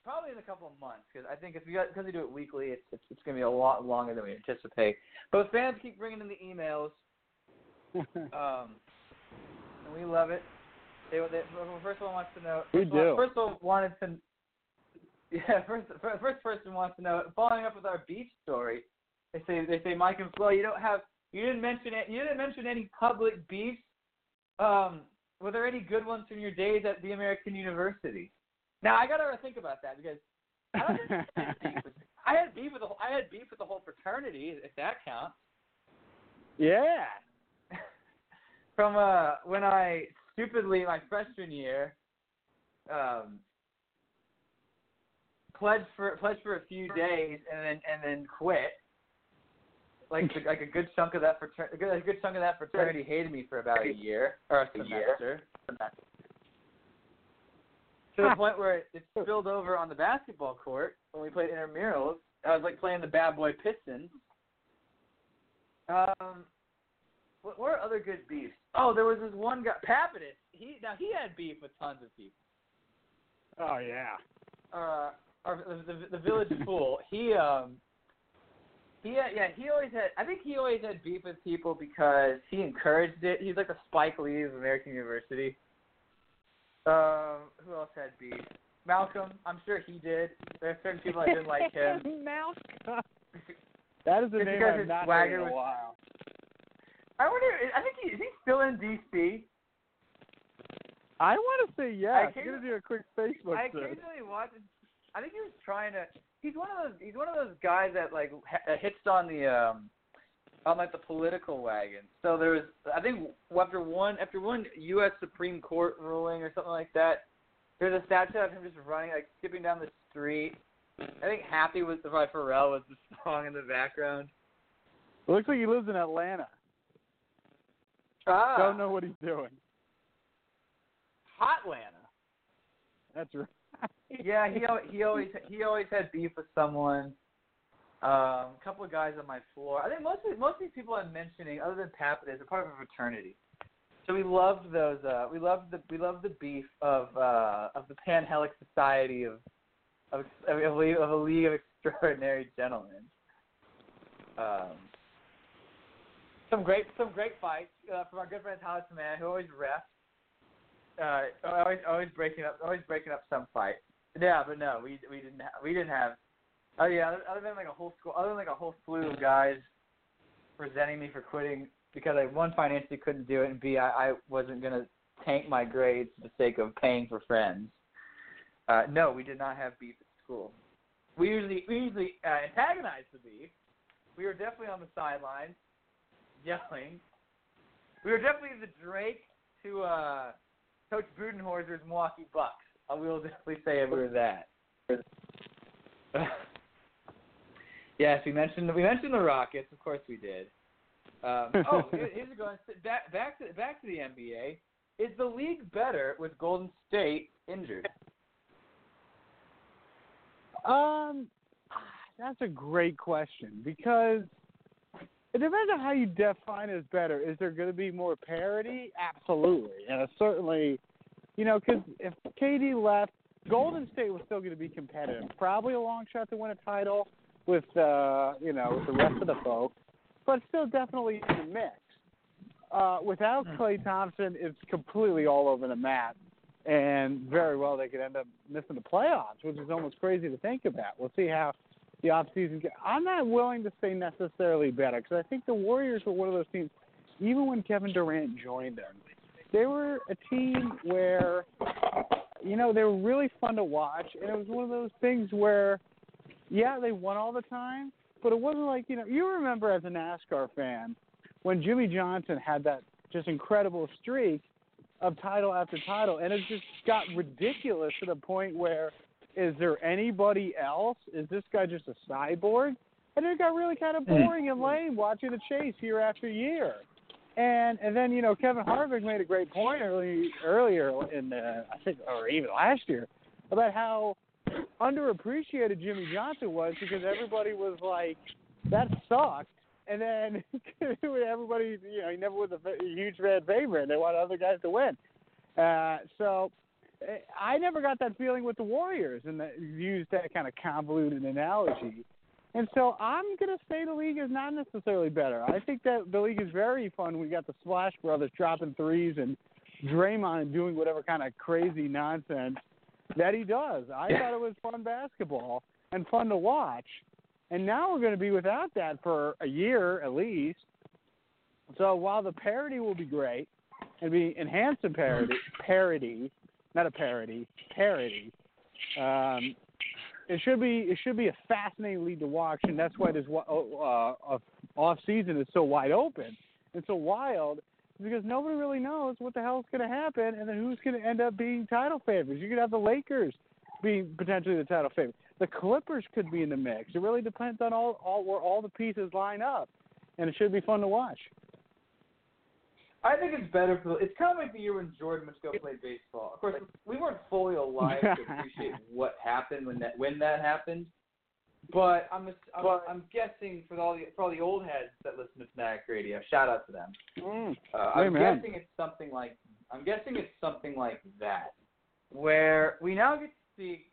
probably in a couple of months because I think if we got because we do it weekly, it's it's, it's going to be a lot longer than we anticipate. But fans keep bringing in the emails, [LAUGHS] um, and we love it. They, they first one wants to know. We do. One, first one wanted to. [LAUGHS] Yeah, first first person wants to know. Following up with our beach story, they say they say Mike and Flo, you don't have you didn't mention it. You didn't mention any public beefs. Um, were there any good ones from your days at the American University? Now I gotta think about that because I [LAUGHS] I had beef with the whole, I had beef with the whole fraternity, if that counts. Yeah. [LAUGHS] From uh when I stupidly my freshman year, um, pledged for pledged for a few days and then and then quit. Like like a good chunk of that fraternity, a good, a good chunk of that fraternity hated me for about a year or a semester. To the point where it, spilled over on the basketball court when we played intramurals. I was like playing the bad boy Pistons. Um, what, are other good beefs? Oh, there was this one guy, Papidus. He now he had beef with tons of people. Oh yeah. Uh, or the, the the village [LAUGHS] fool. He um. He had, yeah he always had I think he always had beef with people because he encouraged it. He's like a Spike Lee of American University. Um, who else had beef? Malcolm. I'm sure he did. There are certain people that didn't like him. [LAUGHS] Malcolm. That is a Just name because I've not heard in a while. I wonder. I think he is he still in DC. I want to say yes. yeah. I'm occasionally- gonna do a quick Facebook I search. occasionally watch. I think he was trying to. He's one of those. He's one of those guys that like ha- that hits on the um, on like the political wagon. So there was. I think after one after one U.S. Supreme Court ruling or something like that, there's a statue of him just running like skipping down the street. I think "Happy" was by Pharrell was the [LAUGHS] song in the background. It looks like he lives in Atlanta. Ah, Don't know what he's doing. Hotlanta. That's [LAUGHS] right. yeah, he he always he always had beef with someone. Um, a couple of guys on my floor. I think most of most of these people I'm mentioning, other than Papidus, are part of a fraternity. So we loved those. Uh, we loved the we loved the beef of uh, of the Panhellenic Society of of of a league of, a league of extraordinary gentlemen. Um, some great some great fights uh, from our good friend Thomas Man, who always refs. Uh, always always breaking up always breaking up some fight. Yeah, but no, we we didn't ha- we didn't have. Oh yeah, other, than like a whole school, other than like a whole slew of guys resenting me for quitting because I one financially couldn't do it, and b I, I wasn't gonna tank my grades for the sake of paying for friends. Uh, no, we did not have beef at school. We usually we usually uh, antagonized the beef. We were definitely on the sidelines, yelling. We were definitely the Drake to uh, Coach Budenholzer's Milwaukee Bucks. I will definitely say we were that. [LAUGHS] yes, we mentioned we mentioned the Rockets. Of course, we did. Um, [LAUGHS] oh, here- here's a going back back to back to the NBA. Is the league better with Golden State injured? Um, that's a great question because it depends on how you define as better. Is there going to be more parity? Absolutely, and it's certainly, you know, because if KD left, Golden State was still going to be competitive. Probably a long shot to win a title with, uh, you know, with the rest of the folks, but still definitely in the mix. Uh, without Klay Thompson, it's completely all over the map and very well they could end up missing the playoffs, which is almost crazy to think about. We'll see how the off season. Get. I'm not willing to say necessarily better because I think the Warriors were one of those teams. Even when Kevin Durant joined them, they were a team where, you know, they were really fun to watch, and it was one of those things where, yeah, they won all the time, but it wasn't like you know. You remember as a NASCAR fan when Jimmie Johnson had that just incredible streak of title after title, and it just got ridiculous to the point where is there anybody else? Is this guy just a cyborg? And it got really kind of mm. boring and lame watching the chase year after year. And and then you know Kevin Harvick made a great point early earlier in the, I think or even last year about how underappreciated Jimmie Johnson was because everybody was like that sucked and then [LAUGHS] everybody, you know, he never was a huge fan favorite. They wanted other guys to win. Uh, so eh, I never got that feeling with the Warriors, and that used that kind of convoluted analogy. And so I'm going to say the league is not necessarily better. I think that the league is very fun. We got the Splash Brothers dropping threes and Draymond doing whatever kind of crazy nonsense that he does. I thought it was fun basketball and fun to watch. And now we're going to be without that for a year at least. So while the parody will be great and be enhanced in parody, parody, not a parody, parody. Um, it should be it should be a fascinating league to watch, and that's why this uh, uh, off season is so wide open and so wild because nobody really knows what the hell's going to happen, and then who's going to end up being title favorites. You could have the Lakers being potentially the title favorite. The Clippers could be in the mix. It really depends on all, all where all the pieces line up, and it should be fun to watch. I think it's better for. It's kind of like the year when Jordan to go play baseball. Of course, we weren't fully alive to [LAUGHS] appreciate what happened when that when that happened. But I'm I'm, but, I'm guessing for all the for all the old heads that listen to Fanatic Radio, shout out to them. Mm, uh, I'm guessing it's something like I'm guessing it's something like that, where we now get to see.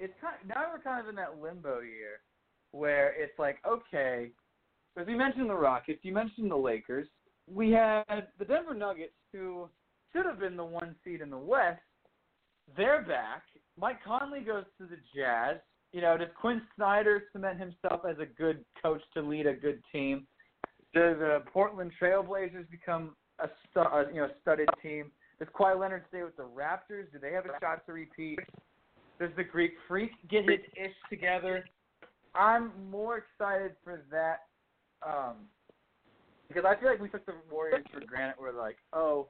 It's kind of, now we're kind of in that limbo year, where it's like okay, as we mentioned the Rockets, you mentioned the Lakers, we had the Denver Nuggets, who should have been the one seed in the West. They're back. Mike Conley goes to the Jazz. You know, does Quin Snyder cement himself as a good coach to lead a good team? Do the Portland Trailblazers become a star, you know, studded team? Does Kawhi Leonard stay with the Raptors? Do they have a shot to repeat? Does the Greek Freak get his ish together? I'm more excited for that um, because I feel like we took the Warriors for granted. We're like, oh,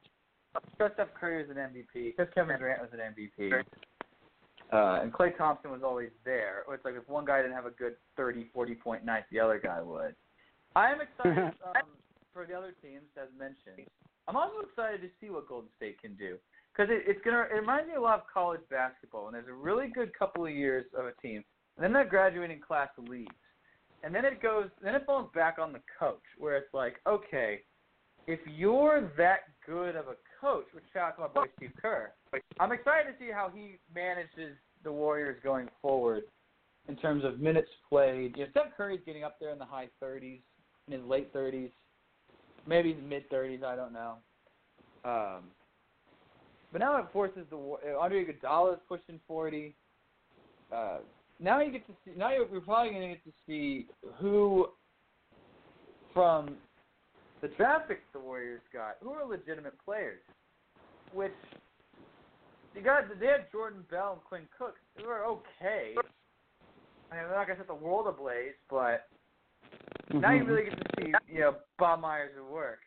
Steph Curry was an MVP, because Kevin Durant was an MVP, uh, and Klay Thompson was always there. It's like if one guy didn't have a good 30, 40 point night, the other guy would. I am excited [LAUGHS] um, for the other teams, as mentioned. I'm also excited to see what Golden State can do because it, it's gonna. It reminds me a lot of college basketball, and there's a really good couple of years of a team, and then that graduating class leaves and then it goes, then it falls back on the coach, where it's like, okay, if you're that good of a coach, which shout out to my boy Steve Kerr, I'm excited to see how he manages the Warriors going forward in terms of minutes played. You know, Steph Curry's getting up there in the high 30s, in his late 30s, maybe the mid 30s. I don't know. Um, but now it forces the Andre Iguodala is pushing 40. Uh, now you get to see. Now you're, you're probably going to get to see who from the draft picks the Warriors got, who are legitimate players. Which you got, they had Jordan Bell and Quinn Cook, who are okay. I mean, they're not to set the world ablaze, but mm-hmm. now you really get to see, you know, Bob Myers at work,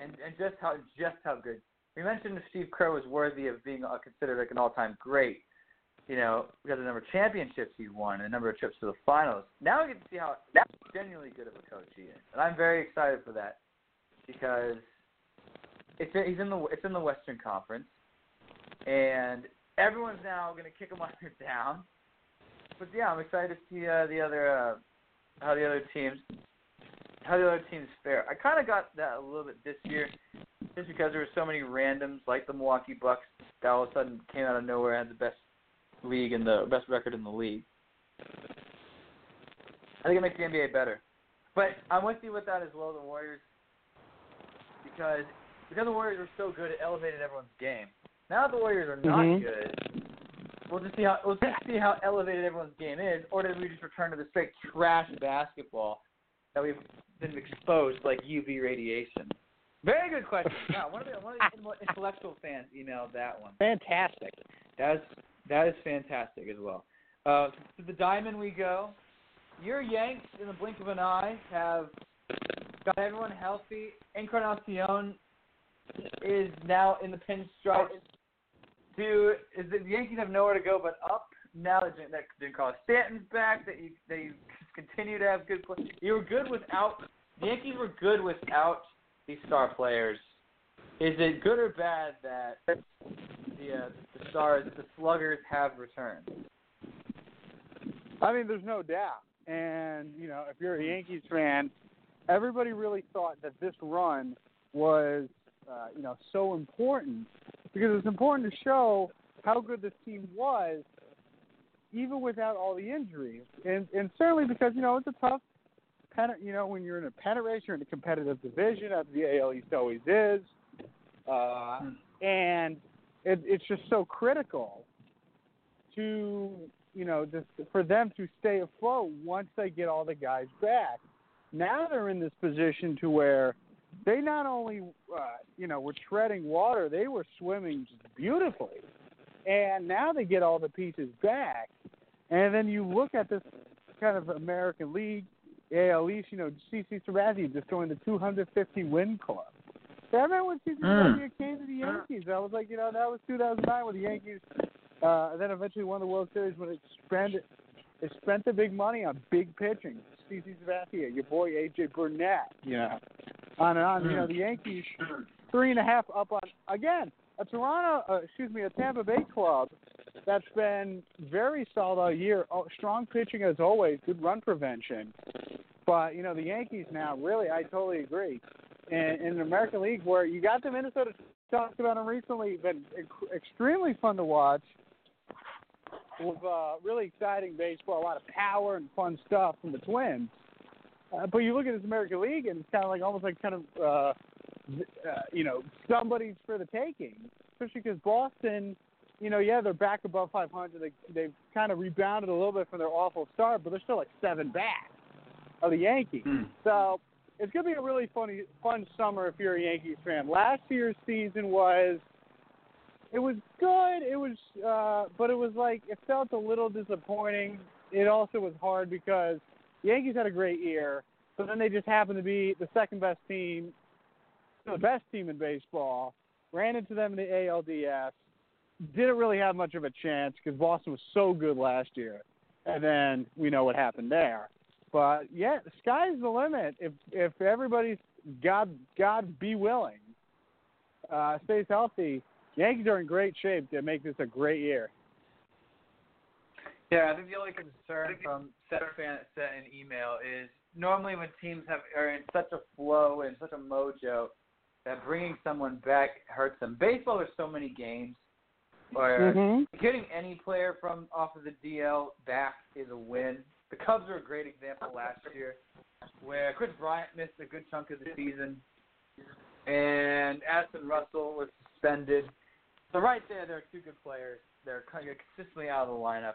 and and just how just how good. We mentioned Steve Kerr was worthy of being uh, considered like an all-time great you know, because the number of championships he won and the number of trips to the finals. Now we get to see how genuinely good of a coach he is, and I'm very excited for that because it's he's in the it's in the Western Conference, and everyone's now going to kick him [LAUGHS] under down. But yeah, I'm excited to see uh, the other uh, how the other teams how the other teams fare. I kind of got that a little bit this year, just because there were so many randoms like the Milwaukee Bucks that all of a sudden came out of nowhere and had the best league and the best record in the league. I think it makes the NBA better. But I'm with you with that as well, the Warriors, because because the Warriors were so good, it elevated everyone's game. Now the Warriors are not mm-hmm. good. We'll just see how we'll just see how elevated everyone's game is, or did we just return to the straight trash basketball that we've been exposed like UV radiation? Very good question. [LAUGHS] Now, one of the one of the intellectual fans emailed that one. Fantastic. That's that is fantastic as well. Uh, to the diamond we go. Your Yanks, in the blink of an eye, have got everyone healthy. Encarnacion is now in the pinstripe. Do is the Yankees have nowhere to go but up? Now that that Giancarlo Stanton's back, that you you continue to have good play. You were good without the Yankees were good without these star players. Is it good or bad that the uh, the stars, the sluggers have returned. I mean, there's no doubt. And you know, if you're a Yankees fan, everybody really thought that this run was, uh, you know, so important because it's important to show how good this team was, even without all the injuries. And and certainly because you know it's a tough pennant. You know, when you're in a pennant race, you're in a competitive division, as the AL East always is. Uh, and it, it's just so critical to you know just for them to stay afloat once they get all the guys back. Now they're in this position to where they not only uh, you know were treading water, they were swimming beautifully, and now they get all the pieces back, And then you look at this kind of American League, AL East, you know, CC Sabathia just joined the 250 win club. I remember when CC Sabathia came to the Yankees. I was like, you know, that was 2009 when the Yankees uh, then eventually won the World Series when it spent it spent the big money on big pitching. CC Sabathia, your boy AJ Burnett, you know, on and on. You know, the Yankees three and a half up on again a Toronto, uh, excuse me, a Tampa Bay club that's been very solid all year. Oh, strong pitching as always, good run prevention. But you know, the Yankees now really, I totally agree. In, in the American League, where you got the Minnesota talked about them recently, been ec- extremely fun to watch with uh, really exciting baseball, a lot of power and fun stuff from the Twins. Uh, but you look at this American League, and it's kind of like almost like kind of uh, uh, you know somebody's for the taking, especially because Boston, you know, yeah, they're back above 500. They they've kind of rebounded a little bit from their awful start, but they're still like seven back of the Yankees. Hmm. So it's gonna be a really funny fun summer if you're a Yankees fan. Last year's season was it was good. It was, uh, but it was like it felt a little disappointing. It also was hard because Yankees had a great year, but then they just happened to be the second best team, the best team in baseball. Ran into them in the ALDS. Didn't really have much of a chance because Boston was so good last year, and then we know what happened there. But yeah, the sky's the limit. If if everybody's God God be willing, uh, stays healthy, Yankees are in great shape to make this a great year. Yeah, I think the only concern from Setter fan that sent an email is normally when teams have are in such a flow and such a mojo that bringing someone back hurts them. Baseball, there's so many games where Mhm. getting any player from off of the DL back is a win. The Cubs are a great example last year, where Kris Bryant missed a good chunk of the season, and Addison Russell was suspended. So right there, there are two good players. They're consistently out of the lineup,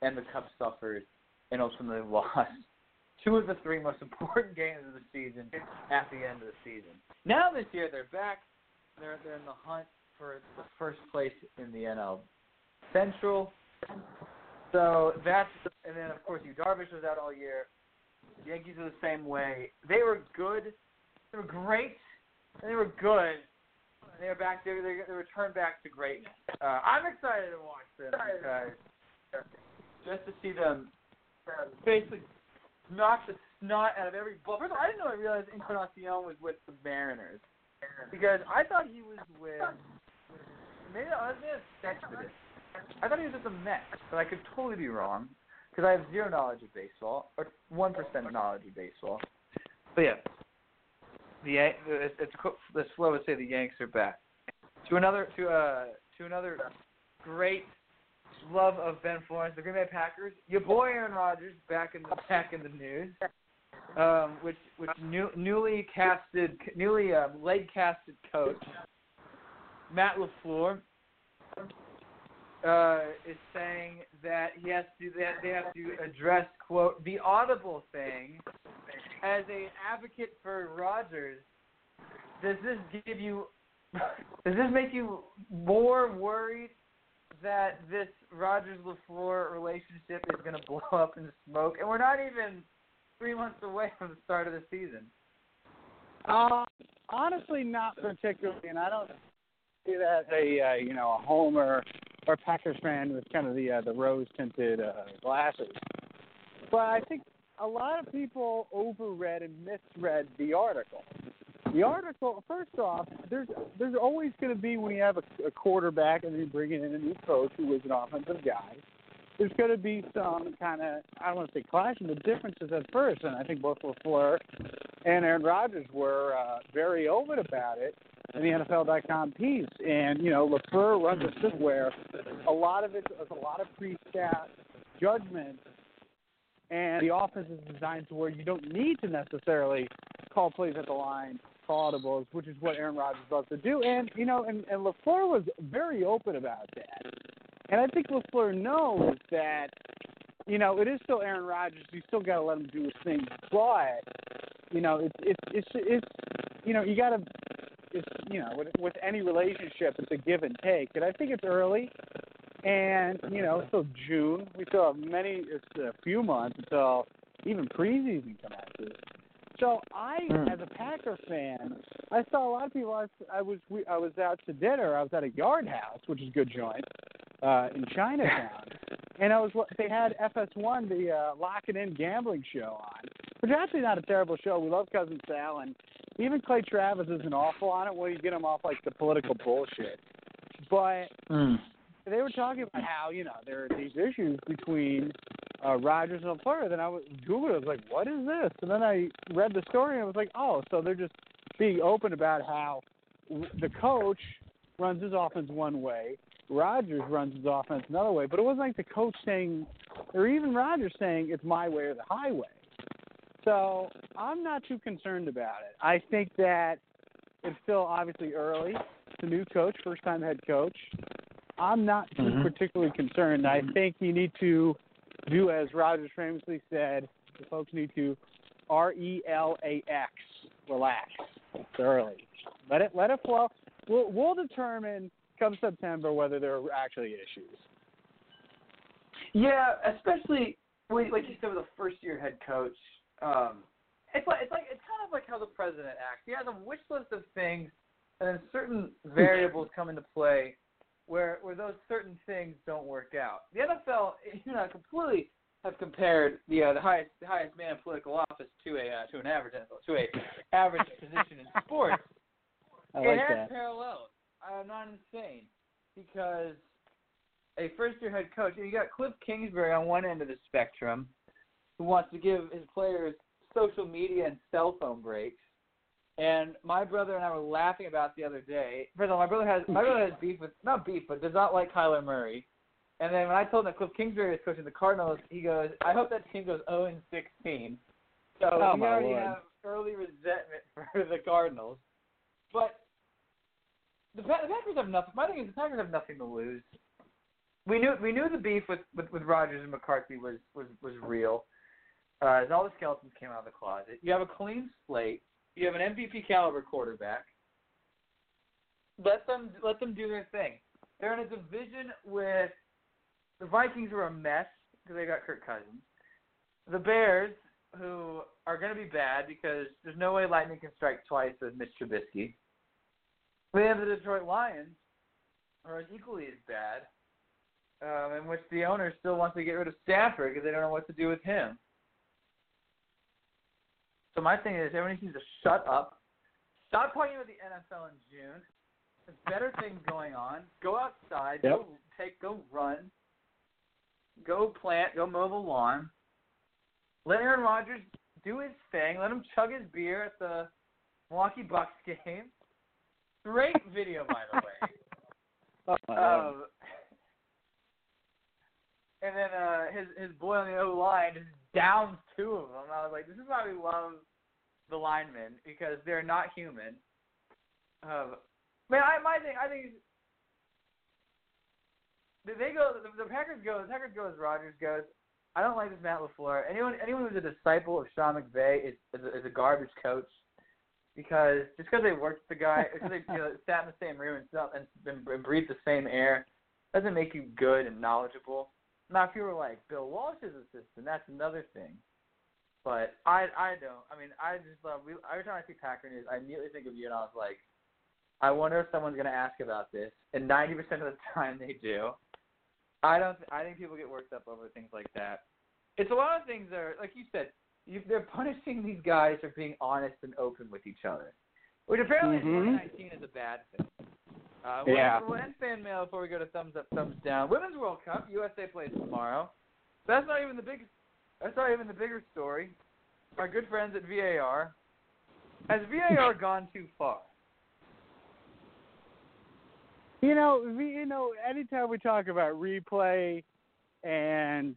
and the Cubs suffered and ultimately [LAUGHS] lost two of the three most important [LAUGHS] games of the season at the end of the season. Now this year, they're back. They're they're in the hunt for the first place in the NL Central. So that's and then of course, Yu Darvish was out all year. The Yankees are the same way. They were good. They were great. And they were good. And they were back. They they, they returned back to greatness. Uh, I'm excited to watch them because just to see them basically knock the snot out of every ball. First of all, I didn't know I realized Encarnacion was with the Mariners because I thought he was with. Maybe I was with it. I thought he was with the Mets, but I could totally be wrong because I have zero knowledge of baseball or one percent knowledge of baseball. But yeah, the it's, it's the slow to say the Yanks are back to another to uh to another great love of Ben Florence, the Green Bay Packers. Your boy Aaron Rodgers back in the back in the news, um, which which new, newly casted, newly um, leg casted coach Matt LaFleur uh, is saying that he has to that they have to address quote the audible thing as an advocate for Rodgers. Does this give you? [LAUGHS] Does this make you more worried that this Rodgers LaFleur relationship is going [LAUGHS] to blow up in smoke, and we're not even three months away from the start of the season. Uh, honestly, not particularly, and I don't see that as a uh, you know a homer or Packers fan with kind of the uh, the rose tinted uh, glasses. But I think a lot of people overread and misread the article. The article, first off, there's there's always going to be when you have a, a quarterback and you bring in a new coach who is an offensive guy. There's going to be some kind of I don't want to say clashing, but differences at first, and I think both LaFleur and Aaron Rodgers were uh, very open about it in the NFL.com piece. And you know, LaFleur runs a system where a lot of it is a lot of pre-stat judgment and the offense is designed to where you don't need to necessarily call plays at the line, call audibles, which is what Aaron Rodgers loves to do. And you know, and, and LaFleur was very open about that. And I think LaFleur knows that you know it is still Aaron Rodgers. You still got to let him do his thing, but you know it's it's it's it's you know you got to it's you know with with any relationship it's a give and take. And I think it's early. and you know, so June we still have many, it's a few months until even preseason commences. So I, Hmm. as a Packer fan, I saw a lot of people. I, I was we, I was out to dinner. I was at a Yard House, which is a good joint, uh, in Chinatown, and I was they had FS1, the uh, Lock In gambling show on, which is actually not a terrible show. We love Cousin Sal, and even Clay Travis isn't awful on it when you get him off like the political bullshit. But they were talking about how you know there are these issues between uh, Rodgers and LaFleur. Then I was Googled. I was like, "What is this?" And then I read the story, and I was like, "Oh, so they're just being open about how w- the coach runs his offense one way, Rodgers runs his offense another way." But it wasn't like the coach saying, or even Rodgers saying, "It's my way or the highway." So I'm not too concerned about it. I think that it's still obviously early. It's a new coach, first time head coach. I'm not too Mhm. particularly concerned. I think you need to do as Rodgers famously said, the folks need to R E L A X, relax. It's early. Let it let it flow. We'll we'll determine come September whether there are actually issues. Yeah, especially like you said, with a first-year head coach. Um, it's like it's like it's kind of like how the president acts. He has a wish list of things, and then certain variables [LAUGHS] come into play where where those certain things don't work out. The NFL, [LAUGHS] you know, completely have compared the uh, the highest the highest man in political office to a uh, to an average to a average [LAUGHS] position in sports. I it has that. parallels. I'm not insane because a first-year head coach. You got Cliff Kingsbury on one end of the spectrum, who wants to give his players social media and cell phone breaks. And my brother and I were laughing about the other day. First of all, my brother has my brother has [LAUGHS] beef with not beef, but does not like Kyler Murray. And then when I told him that Cliff Kingsbury is coaching the Cardinals, he goes, "I hope that team goes 0 and 16." So Oh, we already Lord. have early resentment [LAUGHS] for the Cardinals. But the, the Packers have nothing. My thing is the Packers have nothing to lose. We knew we knew the beef with with, with Rodgers and McCarthy was was was real. Uh, all the skeletons came out of the closet. You have a clean slate. You have an MVP caliber quarterback. Let them let them do their thing. They're in a division with the Vikings, are a mess because they got Kirk Cousins. The Bears, who are going to be bad because there's no way lightning can strike twice with Mitch Trubisky. We have the Detroit Lions, who are equally as bad, um, in which the owner still wants to get rid of Stafford because they don't know what to do with him. So my thing is, everyone needs to shut up. Stop talking about the NFL in June. There's better things going on. Go outside. Go take. Go run. Go plant. Go mow the lawn. Let Aaron Rodgers do his thing. Let him chug his beer at the Milwaukee Bucks [LAUGHS] game. Great video, by the way. [LAUGHS] Oh. Um, and then uh, his his boy on the O line just downs two of them. I was like, this is why we love the linemen because they're not human. Um, man, I my thing, I think they go. The, the Packers go. The Packers go as Rodgers goes. I don't like this Matt LaFleur. Anyone anyone who's a disciple of Sean McVay is is a, is a garbage coach because just because they worked with the guy, because they you know, sat in the same room and stuff and, and breathed the same air, doesn't make you good and knowledgeable. Now, if you were like Bill Walsh's assistant, that's another thing. But I I don't. I mean, I just love. We, every time I see Packer news, I immediately think of you, and I was like, I wonder if someone's going to ask about this. And ninety percent of the [LAUGHS] time, they do. I don't. I think people get worked up over things like that. It's a lot of things that are, like you said, you, they're punishing these guys for being honest and open with each other, which apparently Mhm. in 2019 is a bad thing. Uh, Yeah. We'll, we'll end fan mail before we go to thumbs up, thumbs down. Women's World Cup, USA plays tomorrow. That's not even the big. That's not even the bigger story. Our good friends at VAR. Has VAR [LAUGHS] gone too far? You know, we, you know, anytime we talk about replay, and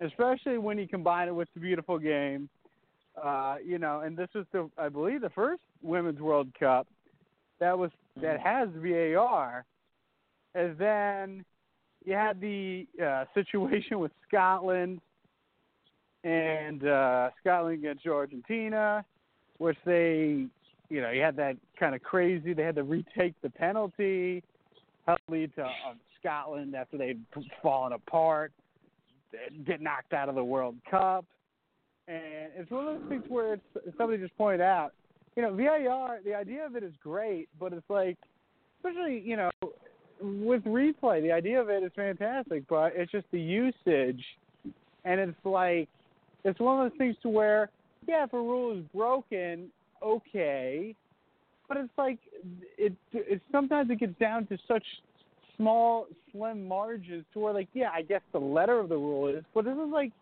especially when you combine it with the beautiful game, uh, you know, and this is the, I believe, the first Women's World Cup that was that has VAR, and then you had the uh, [LAUGHS] situation with Scotland and uh, Scotland against Argentina, which they, you know, you had that kind of crazy. They had to retake the penalty, helped lead to uh, Scotland after they'd fallen apart, get knocked out of the World Cup, and it's one of those things where it's somebody just pointed out, you know, VAR. The idea of it is great, but it's like, especially you know, with replay, the idea of it is fantastic, but it's just the usage, and it's like, it's one of those things to where, yeah, if a rule is broken, okay, but it's like it. It sometimes it gets down to such small, slim margins to where, like, yeah, I guess the letter of the rule is, but this is like,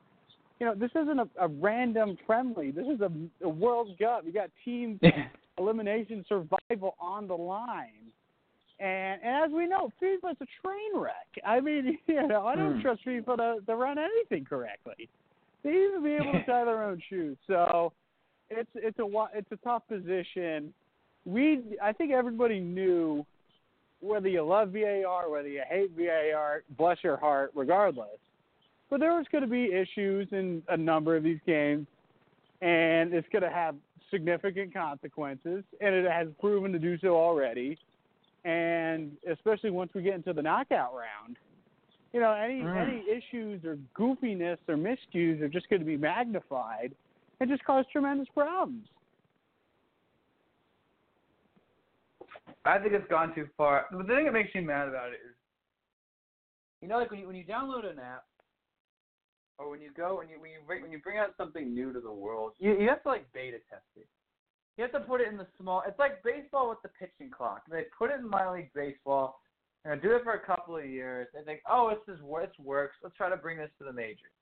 you know, this isn't a, a random friendly. This is a, a World Cup. You got team [LAUGHS] elimination survival on the line. And, and as we know, FIFA's a train wreck. I mean, [LAUGHS] you know, I don't Hmm. trust FIFA to, to run anything correctly. They even be able to [LAUGHS] tie their own shoes. So it's it's a it's a tough position. We I think everybody knew whether you love VAR, whether you hate VAR, bless your heart, regardless. But there was going to be issues in a number of these games, and it's going to have significant consequences, and it has proven to do so already. And especially once we get into the knockout round, you know, any Mm. any issues or goofiness or miscues are just going to be magnified and just cause tremendous problems. I think it's gone too far. But the thing that makes me mad about it is, you know, like when you when you download an app, or when you go and you when you bring, when you bring out something new to the world, you you have to like beta test it. You have to put it in the small. It's like baseball with the pitching clock. They put it in minor league baseball. They're do it for a couple of years. They think, oh, this is this works. Let's try to bring this to the majors.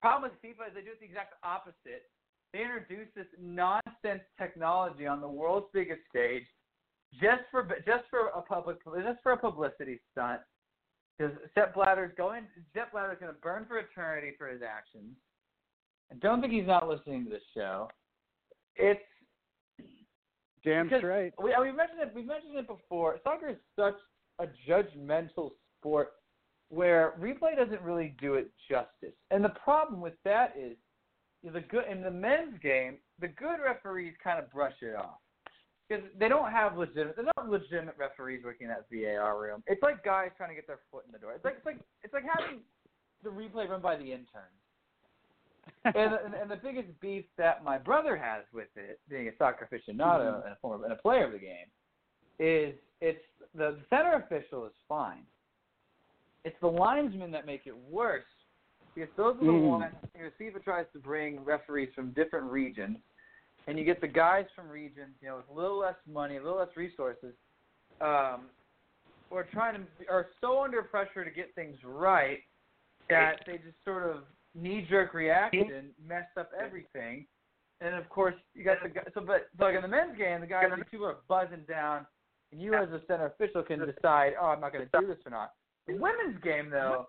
Problem with FIFA is they do it the exact opposite. They introduce this nonsense technology on the world's biggest stage just for just for a public just for a publicity stunt. Because Sepp Blatter's going Sepp Blatter's going to burn for eternity for his actions. I don't think he's not listening to this show. It's Damn straight. We we mentioned it we mentioned it before. Soccer is such a judgmental sport where replay doesn't really do it justice. And the problem with that is you know, the good in the men's game, the good referees kind of brush it off because they don't have legitimate. They're not legitimate referees working in that VAR room. It's like guys trying to get their foot in the door. It's like it's like it's like having the replay run by the interns. and, and and the biggest beef that my brother has with it, being a soccer aficionado and a former and a player of the game, is it's the center official is fine. It's the linesmen that make it worse because those are the Mm. ones. You know, FIFA tries to bring referees from different regions, and you get the guys from regions, you know, with a little less money, a little less resources, um, who are trying to are so under pressure to get things right that they just sort of knee-jerk reaction messed up everything. And of course, you got the guy. So, but like in the men's game, the guys, these people are buzzing down, and you as a center official can decide, oh, I'm not going to do this or not. The women's game, though,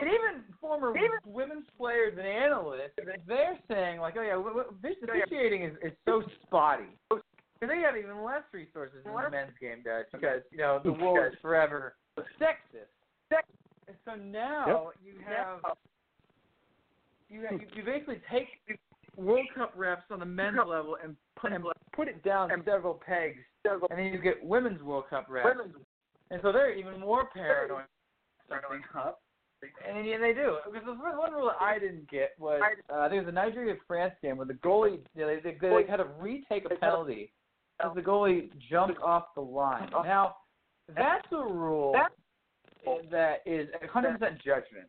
and even former women's players and analysts, they're saying like, oh yeah, w- w- officiating is, is so spotty. Because they have even less resources than the men's game does because you know the world is forever sexist. And so now you have you have, you basically take World Cup refs on the men's level and put and put it down several pegs, and then you get women's World Cup refs, and so they're even more paranoid something up. And yeah, they do. Because the first one rule I didn't get was uh, I think it was the Nigeria France game where the goalie you know, they, they, they had to retake a penalty because the goalie jumped off the line. Now that's a rule that is 100% judgment.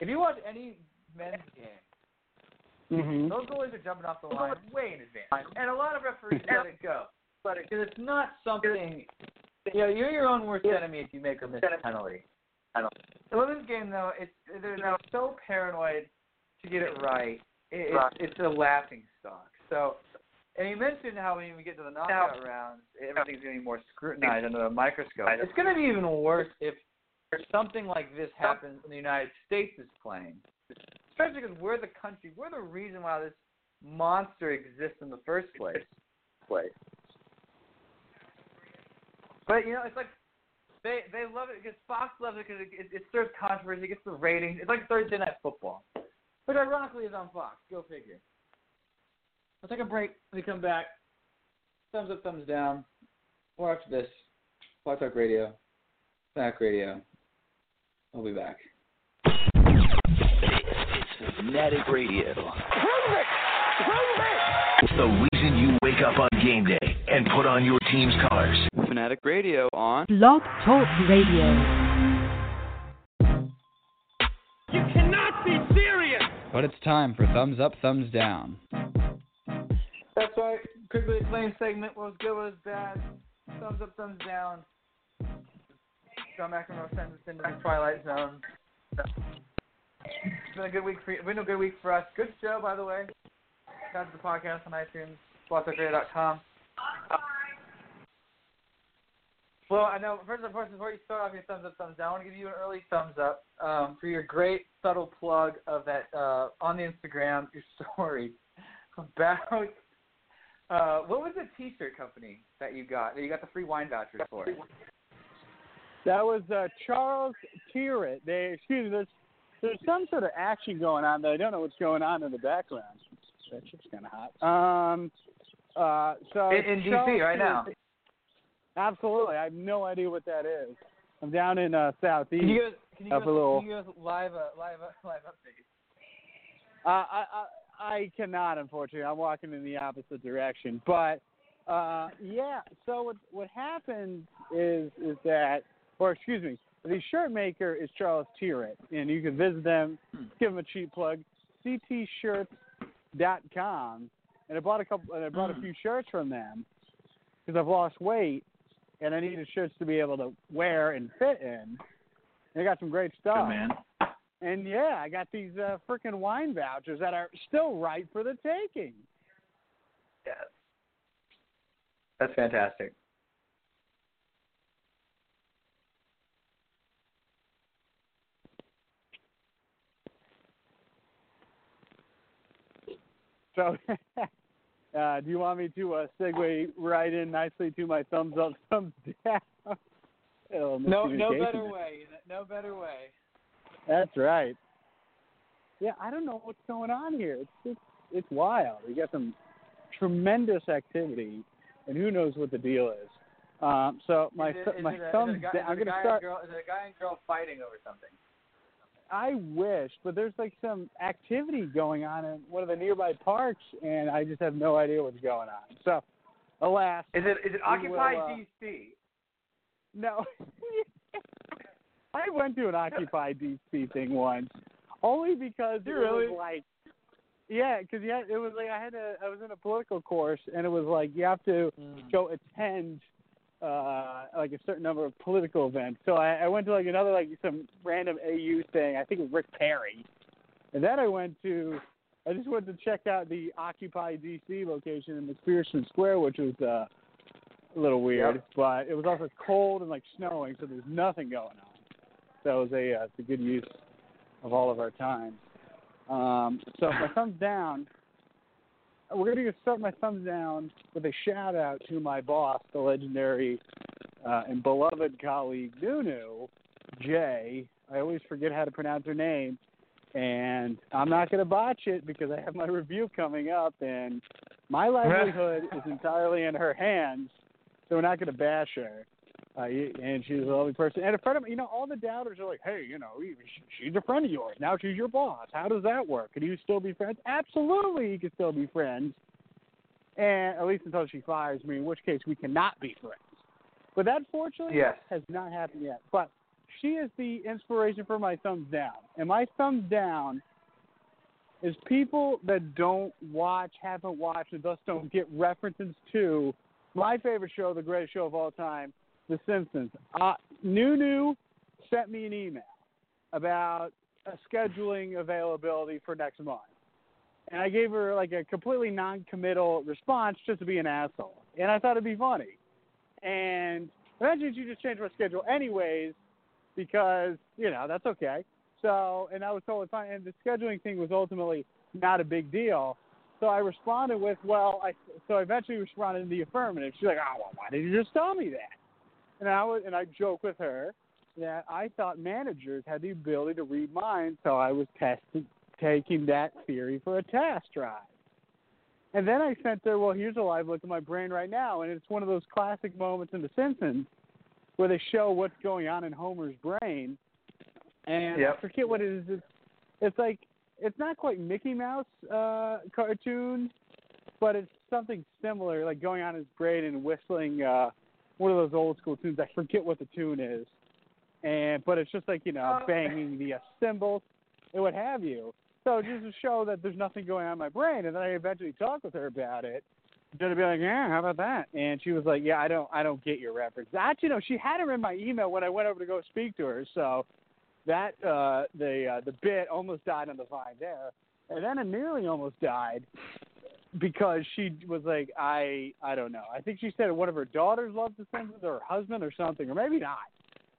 If you watch any men's game, Mm-hmm. those goalies are jumping off the line way in advance, and a lot of referees let it go. Because it's not something. You know, you're your own worst enemy if you make or miss a The women's game, though, it's they're now so paranoid to get it right. It, it's, it's a laughing stock. So, and you mentioned how when we get to the knockout rounds, everything's going to be more scrutinized under a microscope. It's going to be even worse if something like this happens and the United States is playing. Especially because we're the country, we're the reason why this monster exists in the first place. Place. But you know, it's like they they love it because Fox loves it because it, it, it stirs controversy, it gets the ratings. It's like Thursday night football, which ironically is on Fox. Go figure. Let's take a break. When we come back, thumbs up, thumbs down. More after this. Blog Talk Radio, Back Radio. We'll be back. It's Fanatic Radio. The reason you wake up on game day and put on your team's colors. Fanatic Radio on Blog Talk Radio. You cannot be serious. But it's time for thumbs up, thumbs down. That's right. Quickly acclaimed segment. What was good, what was bad. Thumbs up, thumbs down. John McEnroe sends us into the twilight zone. It's been a good week for you. Been a good week for us. Good show, by the way. Got the podcast on iTunes, blogtalkradio.com. Well, I know. First of all, before you start off your thumbs up, thumbs down, I want to give you an early thumbs up um, for your great subtle plug of that uh, on the Instagram, your [LAUGHS] story about uh, what was the T-shirt company that you got that you got the free wine vouchers for? That was uh, Charles Tyrwhitt. They excuse me. There's there's some sort of action going on that I don't know what's going on in the background. That shit's kind of hot. Um. Uh. So In, in DC right now. Absolutely, I have no idea what that is. I'm down in uh, southeast. Can you give us, can you give a us, little. can you give us live uh, live uh, live update? Uh, I, I I cannot, unfortunately. I'm walking in the opposite direction. But uh, yeah, so what what happened is is that, or excuse me, the shirt maker is Charles Tyrwhitt, and you can visit them, give them a cheap plug, ctshirts.com, and I bought a couple, and I bought a few shirts from them because I've lost weight, and I needed shirts to be able to wear and fit in. They got some great stuff. Good man. And yeah, I got these uh, freaking wine vouchers that are still ripe for the taking. Yeah. That's fantastic. So, [LAUGHS] uh, do you want me to uh, segue right in nicely to my thumbs up, [LAUGHS] thumbs down? No, no better way. No better way. That's right. Yeah, I don't know what's going on here. It's it's, it's wild. We got some tremendous activity, and who knows what the deal is. Um, so my is it, is my it a, thumbs is it a guy, down. I'm is it a gonna guy start. Girl, is it a guy and girl fighting over something? I wish, but there's like some activity going on in one of the nearby parks, and I just have no idea what's going on. So, alas. Is it is it we will, Occupy uh, DC? No. [LAUGHS] I went to an Occupy DC thing once, only because You it really? was like, yeah, because yeah, it was like I had a I was in a political course, and it was like you have to Mm. go attend uh like a certain number of political events. So I, I went to like another like some random AU thing. I think it was Rick Perry, and then I went to I just went to check out the Occupy DC location in McPherson Square, which was uh, a little weird, but it was also cold and like snowing, so there's nothing going on. So it was a uh, it's a good use of all of our time. Um, so my thumbs down. We're going to start my thumbs down with a shout out to my boss, the legendary uh, and beloved colleague Nunu Jay. I always forget how to pronounce her name, and I'm not going to botch it because I have my review coming up, and my livelihood [LAUGHS] is entirely in her hands. So we're not going to bash her. Uh, and she's a lovely person. And a friend of mine, you know, all the doubters are like, hey, you know, she's a friend of yours. Now she's your boss. How does that work? Can you still be friends? Absolutely, you can still be friends. And at least until she fires me, in which case we cannot be friends. But that, fortunately, Yes. has not happened yet. But she is the inspiration for my thumbs down. And my thumbs down is people that don't watch, haven't watched, and thus don't get references to my favorite show, the greatest show of all time, The Simpsons. Uh, Nunu sent me an email about a scheduling availability for next month. And I gave her like a completely non-committal response just to be an asshole. And I thought it'd be funny. And eventually she just changed my schedule anyways because, you know, that's okay. So, and I was totally fine. And the scheduling thing was ultimately not a big deal. So I responded with, well, I, so I eventually responded in the affirmative. She's like, oh, well, why did you just tell me that? And I was, and I joke with her that I thought managers had the ability to read minds, so I was testing, taking that theory for a test drive. And then I sent her, well, here's a live look at my brain right now, and it's one of those classic moments in The Simpsons where they show what's going on in Homer's brain, and Yep. I forget what it is. It's, it's like it's not quite Mickey Mouse uh, cartoon, but it's something similar, like going on his brain and whistling uh, one of those old school tunes. I forget what the tune is, and but it's just like you know Oh. banging the uh, cymbals and what have you. So just to show that there's nothing going on in my brain, and then I eventually talked with her about it. To be like, yeah, how about that? And she was like, yeah, I don't, I don't get your reference. Actually, no, she had her in my email when I went over to go speak to her. So that uh, the uh, the bit almost died on the vine there, and then it nearly almost died because she was like, I, I don't know. I think she said one of her daughters loves The Simpsons, or her husband, or something, or maybe not.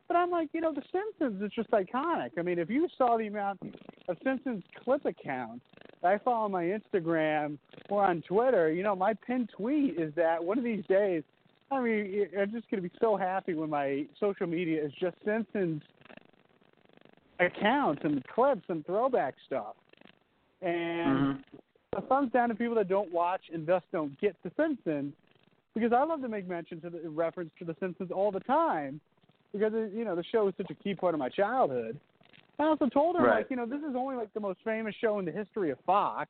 But I'm like, you know, The Simpsons is just iconic. I mean, if you saw the amount of Simpsons clip accounts that I follow on my Instagram or on Twitter, you know, my pinned tweet is that one of these days, I mean, I'm just going to be so happy when my social media is just Simpsons accounts and clips and throwback stuff. And mm-hmm. A thumbs down to people that don't watch and thus don't get The Simpsons, because I love to make mention to the reference to The Simpsons all the time, because it, you know the show is such a key part of my childhood. I also told her Right. like you know this is only like the most famous show in the history of Fox,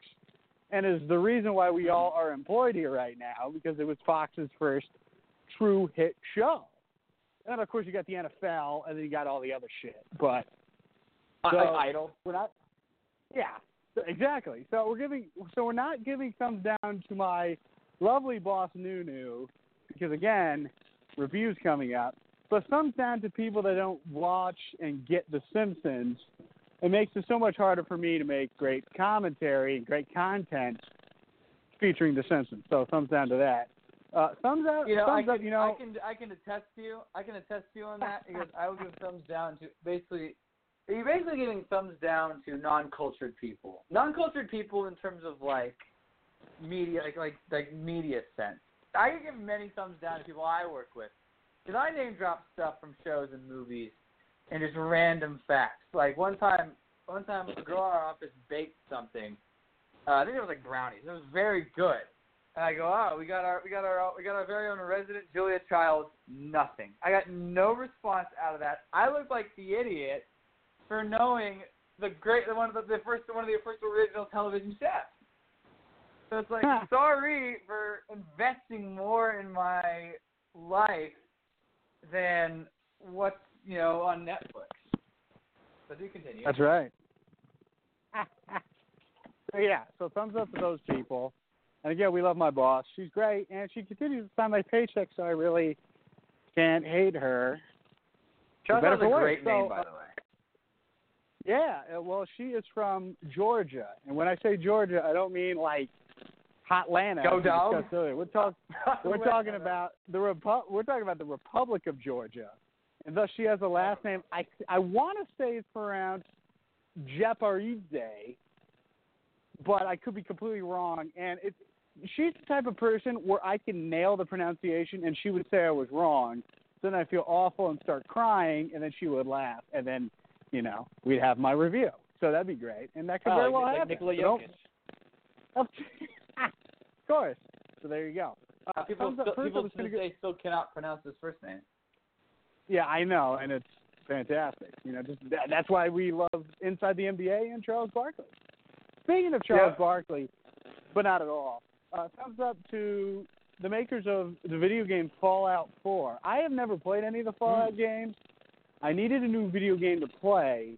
and is the reason why we all are employed here right now because it was Fox's first true hit show. And of course you got the NFL, and then you got all the other shit. But I- so, I- Idol. We're not. Yeah, so- exactly. So we're giving. So we're not giving thumbs down to my lovely boss Nunu because again, reviews coming up. But thumbs down to people that don't watch and get The Simpsons. It makes it so much harder for me to make great commentary and great content featuring The Simpsons. So thumbs down to that. Uh, thumbs up. You know, I thumbs can, up. You know, I can I can attest to you. I can attest to you on that because I would give thumbs down to basically. You're basically giving thumbs down to non-cultured people. Non-cultured people in terms of like media, like like like media sense. I give many thumbs down to people I work with because I name drop stuff from shows and movies and just random facts. Like one time, one time a girl in our office baked something. Uh, I think it was like brownies. It was very good. And I go, oh, we got our, we got our, we got our very own resident Julia Childs. Nothing. I got no response out of that. I looked like the idiot for knowing the great, the one of the, the first, one of the first original television chefs. So it's like, sorry for investing more in my life than what's you know on Netflix. But do continue. That's right. [LAUGHS] so yeah, so thumbs up to those people. And again, we love my boss. She's great, and she continues to sign my paycheck, so I really can't hate her. For Shout better out for a great name, So, by uh, the way. Yeah, uh, well, she is from Georgia, and when I say Georgia, I don't mean like Hotlanta. Go dog. We're talking. [LAUGHS] we're talking about the Repu- We're talking about the Republic of Georgia, and thus she has a last name. I I want to say it's pronounced Jeparidze, but I could be completely wrong. And it's she's the type of person where I can nail the pronunciation, and she would say I was wrong. So then I feel awful and start crying, and then she would laugh, and then you know we'd have my review. So that'd be great, and that could Oh, very well like happen. Nikola So don't- Jokic. [LAUGHS] of course. So there you go. Uh, people up. still, people to this go- day still cannot pronounce his first name. Yeah, I know, and it's fantastic. You know, just that, that's why we love Inside the NBA and Charles Barkley. Speaking of Charles Yeah. Barkley, but not at all. Uh, thumbs up to the makers of the video game Fallout 4. I have never played any of the Fallout games. I needed a new video game to play,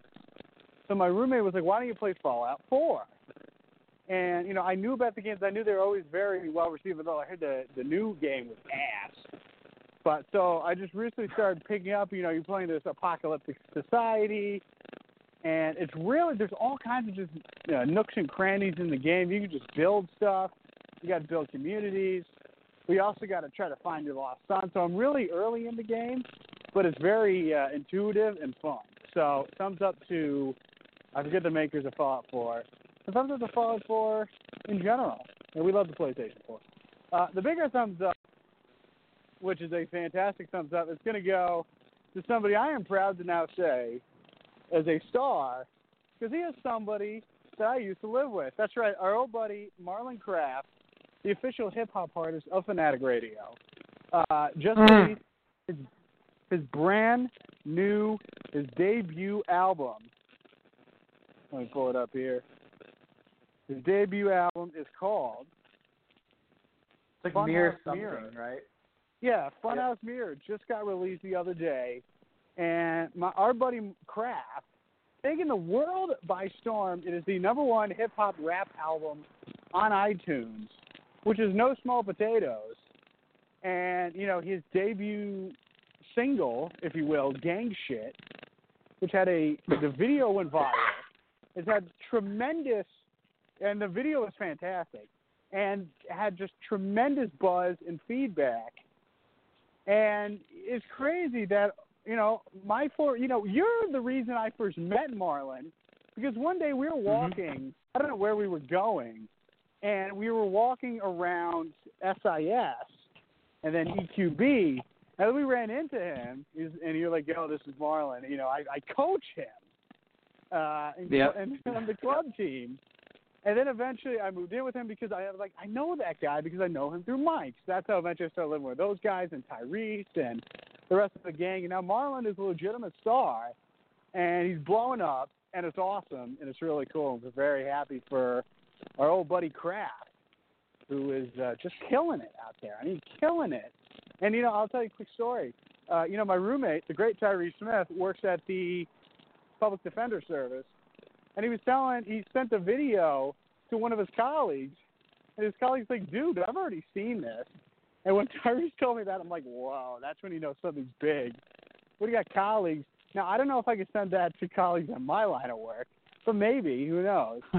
so my roommate was like, "Why don't you play Fallout 4?" And you know, I knew about the games. I knew they were always very well received. Although I heard the the new game was ass. But so I just recently started picking up. You know, you're playing this apocalyptic society, and it's really there's all kinds of just you know, nooks and crannies in the game. You can just build stuff. You got to build communities. We also got to try to find your lost son. So I'm really early in the game, but it's very uh, intuitive and fun. So thumbs up to I forget the makers of Fallout 4. And thumbs up to Fallout 4 in general. And we love the PlayStation 4. Uh, the bigger thumbs up, which is a fantastic thumbs up, is going to go to somebody I am proud to now say as a star, because he is somebody that I used to live with. That's right, our old buddy Marlon Craft, the official hip hop artist of Fanatic Radio, uh, just Mm. released his, brand new, his debut album. Let me pull it up here. His debut album is called It's like Funhouse Mirror something, Mirror. right? Yeah, Funhouse Mirror just got released the other day, and my our buddy Craft taking the world by storm. It is the number one hip hop rap album on iTunes, which is no small potatoes. And you know his debut single, if you will, "Gang Shit," which had a the video went viral. It's had tremendous, and the video was fantastic, and had just tremendous buzz and feedback. And it's crazy that you know my four. You know, you're the reason I first met Marlon because one day we were mm-hmm. walking. I don't know where we were going, and we were walking around SIS and then EQB. And then we ran into him, he's, and you're like, "Yo, this is Marlon." You know, I, I coach him, uh, and, Yep. and on the club team. And then eventually I moved in with him because I was like, I know that guy because I know him through Mike's. That's how eventually I started living with those guys and Tyrese and the rest of the gang. And now Marlon is a legitimate star, and he's blowing up, and it's awesome, and it's really cool. We're very happy for our old buddy Craft, who is uh, just killing it out there. I mean, killing it. And you know, I'll tell you a quick story. Uh, you know, my roommate, the great Tyree Smith, works at the Public Defender Service, and he was telling he sent a video to one of his colleagues, and his colleague's like, "Dude, I've already seen this." And when [LAUGHS] Tyrese told me that, I'm like, "Whoa, that's when you know something's big." What do you got, colleagues? Now I don't know if I could send that to colleagues in my line of work, but maybe who knows? [LAUGHS]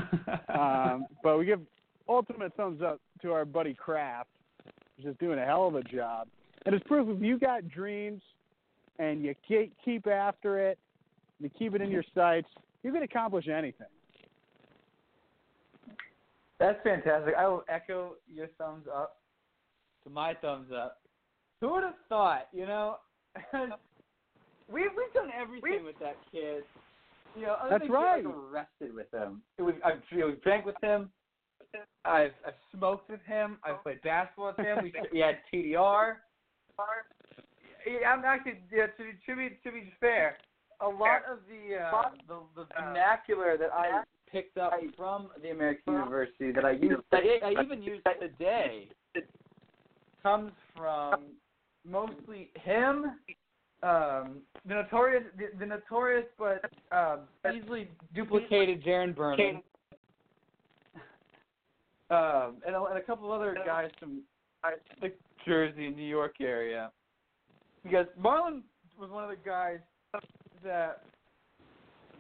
um, but we give ultimate thumbs up to our buddy Craft, who's just doing a hell of a job. And it's proof if you got dreams and you keep keep after it, you keep it in your sights, you can accomplish anything. That's fantastic. I will echo your thumbs up to my thumbs up. Who would have thought, you know? [LAUGHS] we've we've done everything with that kid. You know, other That's than right. getting arrested with him. We've I've you know, drank with him. I've I've smoked with him. I've played basketball with him. We we had TDR. Yeah, I'm actually yeah, to, be- to be to be fair, a lot of the uh, the, the vernacular that I picked up from the American University that I use that I, even use today comes from mostly him, um, the notorious the, the notorious but um, easily duplicated Jaron Berman, um, and, a, and a couple of other guys from the Jersey, New York area. Because Marlon was one of the guys that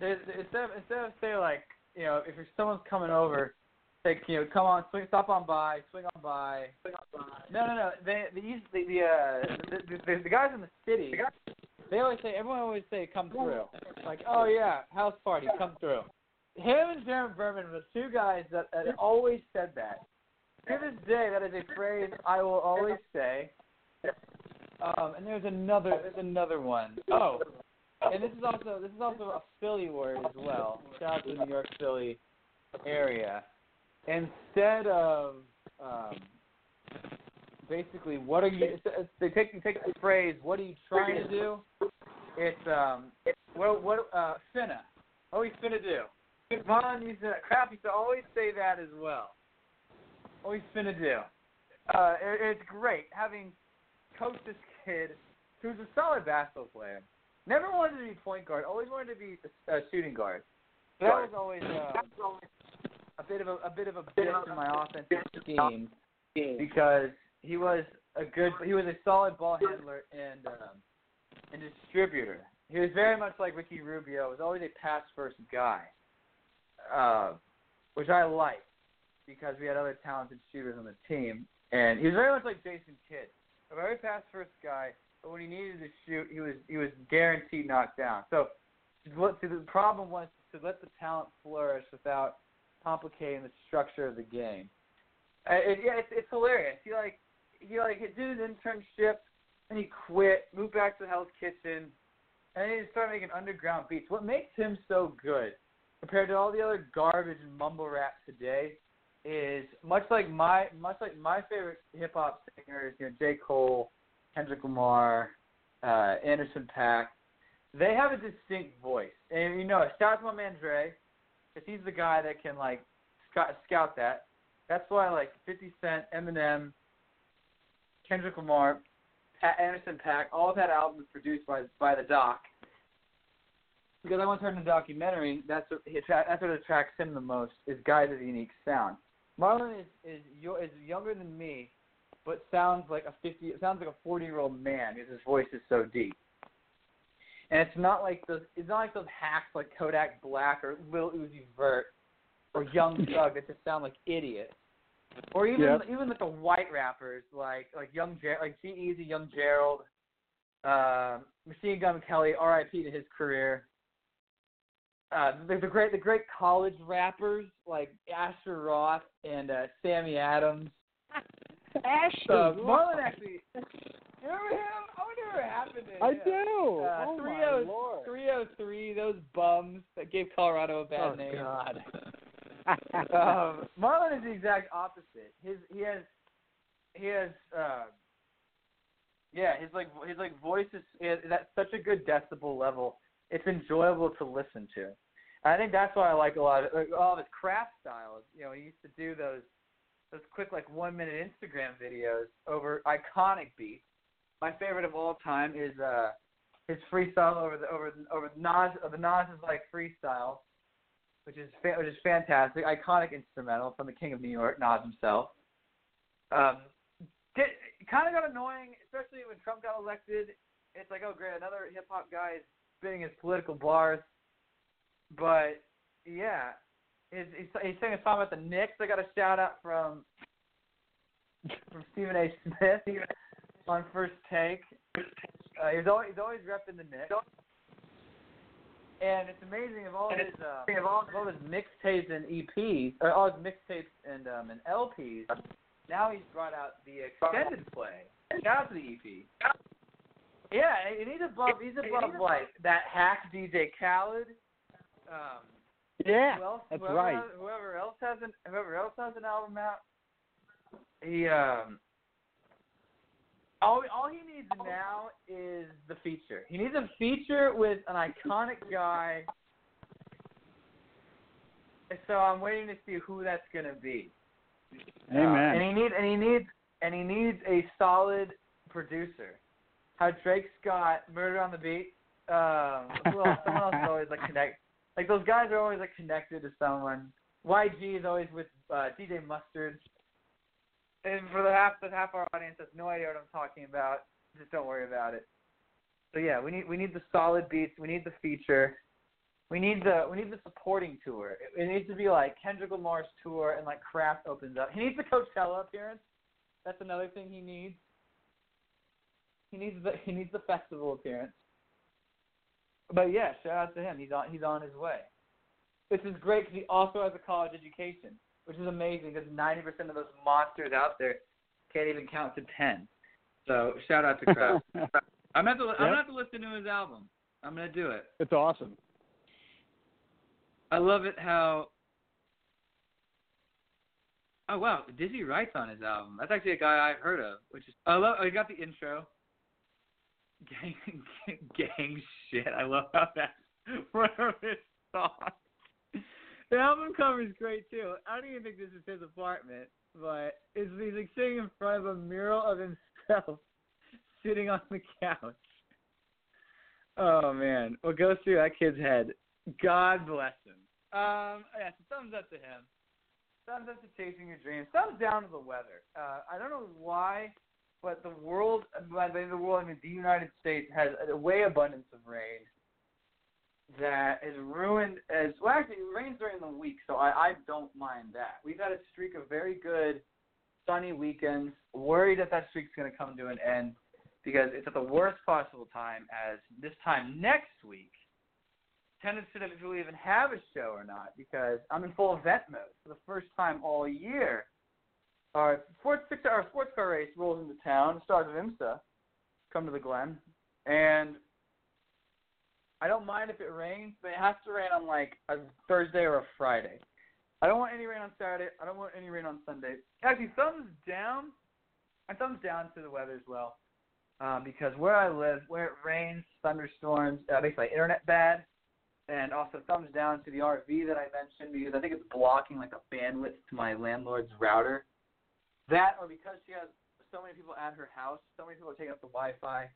instead of instead of say like you know if someone's coming over, like you know come on swing stop on by swing on by. Swing on by. No no no they the the the, uh, the, the the guys in the city they always say everyone always say come through like oh yeah house party come through. Him and Jaron Berman were two guys that, that always said that. To this day, that is a phrase I will always say. Um, and there's another there's another one. Oh, and this is also this is also a Philly word as well. Shout out to the New York Philly area. Instead of um, basically what are you? They take take the phrase "What are you trying to do?" It's um what what uh finna. What are we finna do? Vaughn used to crap used to always say that as well. What are we finna do? Uh, it, it's great having coached this kid who's a solid basketball player. Never wanted to be point guard. Always wanted to be a, a shooting guard. That was always uh, a bit of a, a bit of a bit in my offensive scheme because he was a good he was a solid ball handler and um, and distributor. He was very much like Ricky Rubio. Was always a pass first guy, uh, which I liked because we had other talented shooters on the team. And he was very much like Jason Kidd, a very pass first guy. But when he needed to shoot, he was he was guaranteed knockdown. So what so the problem was to let the talent flourish without complicating the structure of the game. Uh, it, yeah, it's, it's hilarious. He like he like he did an internship, and he quit, moved back to the Hell's Kitchen, and he started making underground beats. What makes him so good compared to all the other garbage and mumble rap today is much like my much like my favorite hip hop singers, you know, J. Cole, Kendrick Lamar, uh, Anderson Paak, they have a distinct voice. And you know, shout out to my man Dre, because he's the guy that can like scout, scout that. That's why like 50 Cent, Eminem, Kendrick Lamar, Pat Anderson Paak, all of that album is produced by by the Doc. Because I once heard in a documentary, that's what that's what attracts him the most is guys with a unique sound. Marlon is is is younger than me, but sounds like a 50 sounds like a 40 year old man because his voice is so deep. And it's not like those it's not like those hacks like Kodak Black or Lil Uzi Vert or Young [LAUGHS] Thug that just sound like idiots. Or even Yep. even like the white rappers like like Young Ger- like G-Eazy, Young Gerald, uh, Machine Gun Kelly, R.I.P. to his career. Uh, the, the great the great college rappers like Asher Roth and uh, Sammy Adams. Asher Uh, Marlon actually. Remember him? I wonder what happened to him. I do. Uh, oh my lord. 3OH!3, those bums that gave Colorado a bad oh name. God. [LAUGHS] [LAUGHS] um, Marlon is the exact opposite. His he has he has uh, yeah his like his like voice is at such a good decibel level. It's enjoyable to listen to. And I think that's why I like a lot of like, all of his craft styles. You know, he used to do those those quick like one minute Instagram videos over iconic beats. My favorite of all time is uh his freestyle over the over over Nas uh, the Nas is like freestyle which is fa- which is fantastic, iconic instrumental from the King of New York, Nas himself. Um, get, kind of got annoying, especially when Trump got elected. It's like, oh great, another hip hop guy is spitting his political bars. But yeah, he's, he's, he's saying a song about the Knicks. I got a shout out from from Stephen A. Smith on First Take. Uh, he's always he's always repping the Knicks. And it's amazing of all his uh, of all, of all his mixtapes and EPs, or all his mixtapes and um and LPs. Now he's brought out the extended play. Shout out to the EP. Yeah, and he's above he's above like that hack DJ Khaled. Um, Yeah, who else, that's whoever, right. Whoever else has an whoever else has an album out, he um. All all he needs now is the feature. He needs a feature with an iconic guy. So I'm waiting to see who that's gonna be. Uh, Amen. and he needs and he needs and he needs a solid producer. How Drake's got Murder on the Beat. Um, else? Someone else is always like connect. Like those guys are always like connected to someone. YG is always with uh, DJ Mustard. And for the half the half our audience has no idea what I'm talking about, just don't worry about it. So yeah, we need we need the solid beats. We need the feature. We need the we need the supporting tour. It, it needs to be like Kendrick Lamar's tour and like Craft opens up. He needs the Coachella appearance. That's another thing he needs. He needs the he needs the festival appearance. But yeah, shout out to him. He's on he's on his way. This is great because he also has a college education, which is amazing because ninety percent of those monsters out there can't even count to ten. So shout out to Craft. [LAUGHS] I'm gonna have to I'm gonna have to listen to his album. I'm gonna do it. It's awesome. I love it how. Oh wow, Dizzy Wright's on his album. That's actually a guy I've heard of, which is I love. Oh, he got the intro. Gang, [LAUGHS] gang shit. I love how that's [LAUGHS] of his songs. The album cover is great too. I don't even think this is his apartment, but it's he's like sitting in front of a mural of himself [LAUGHS] sitting on the couch. Oh man, what goes through that kid's head? God bless him. Um, yeah, so thumbs up to him. Thumbs up to chasing your dreams. Thumbs down to the weather. Uh, I don't know why, but the world, by the world, I mean the United States has a way abundance of rain that has ruined. As well, actually, it rains during the week, so I, I don't mind that. We've had a streak of very good sunny weekends. Worried that that streak's going to come to an end because it's at the worst possible time. As this time next week tenants to if we'll even have a show or not because I'm in full event mode for the first time all year. Our sports six hour sports car race rolls into town. The stars of IMSA come to the Glen, and I don't mind if it rains, but it has to rain on like a Thursday or a Friday. I don't want any rain on Saturday. I don't want any rain on Sunday. Actually, thumbs down. And thumbs down to the weather as well. um, because where I live, where it rains, thunderstorms, uh, makes my internet bad, and also thumbs down to the RV that I mentioned because I think it's blocking like the bandwidth to my landlord's router. That, or because she has so many people at her house, so many people are taking up the Wi-Fi,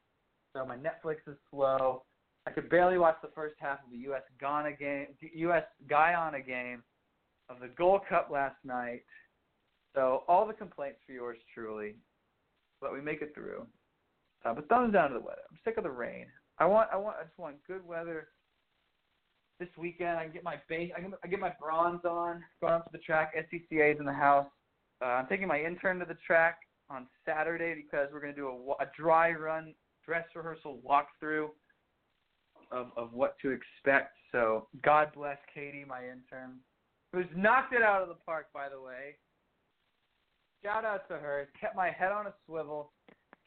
so my Netflix is slow. I could barely watch the first half of the U.S. Ghana game, U.S. Guyana game of the Gold Cup last night. So all the complaints for yours truly, but we make it through. Uh, but thumbs down to the weather. I'm sick of the rain. I want, I want, I just want good weather this weekend. I can get my base, I can, I get my bronze on, going up to the track. SCCA's in the house. Uh, I'm taking my intern to the track on Saturday because we're going to do a, a dry run dress rehearsal walkthrough of of what to expect. So God bless Katie, my intern, who's knocked it out of the park. By the way, shout out to her. Kept my head on a swivel,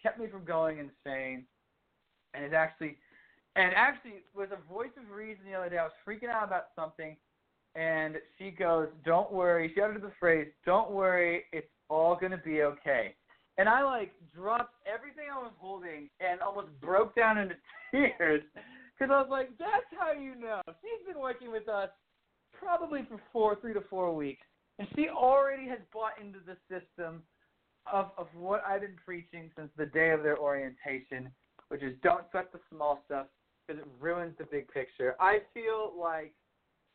kept me from going insane, and is actually and actually was a voice of reason the other day. I was freaking out about something, and she goes, "Don't worry." She uttered the phrase, "Don't worry, it's all gonna be okay." And I like dropped everything I was holding and almost broke down into [LAUGHS] tears because I was like, "That's how you know." She's been working with us probably for four, three to four weeks, and she already has bought into the system of of what I've been preaching since the day of their orientation, which is don't sweat the small stuff because it ruins the big picture. I feel like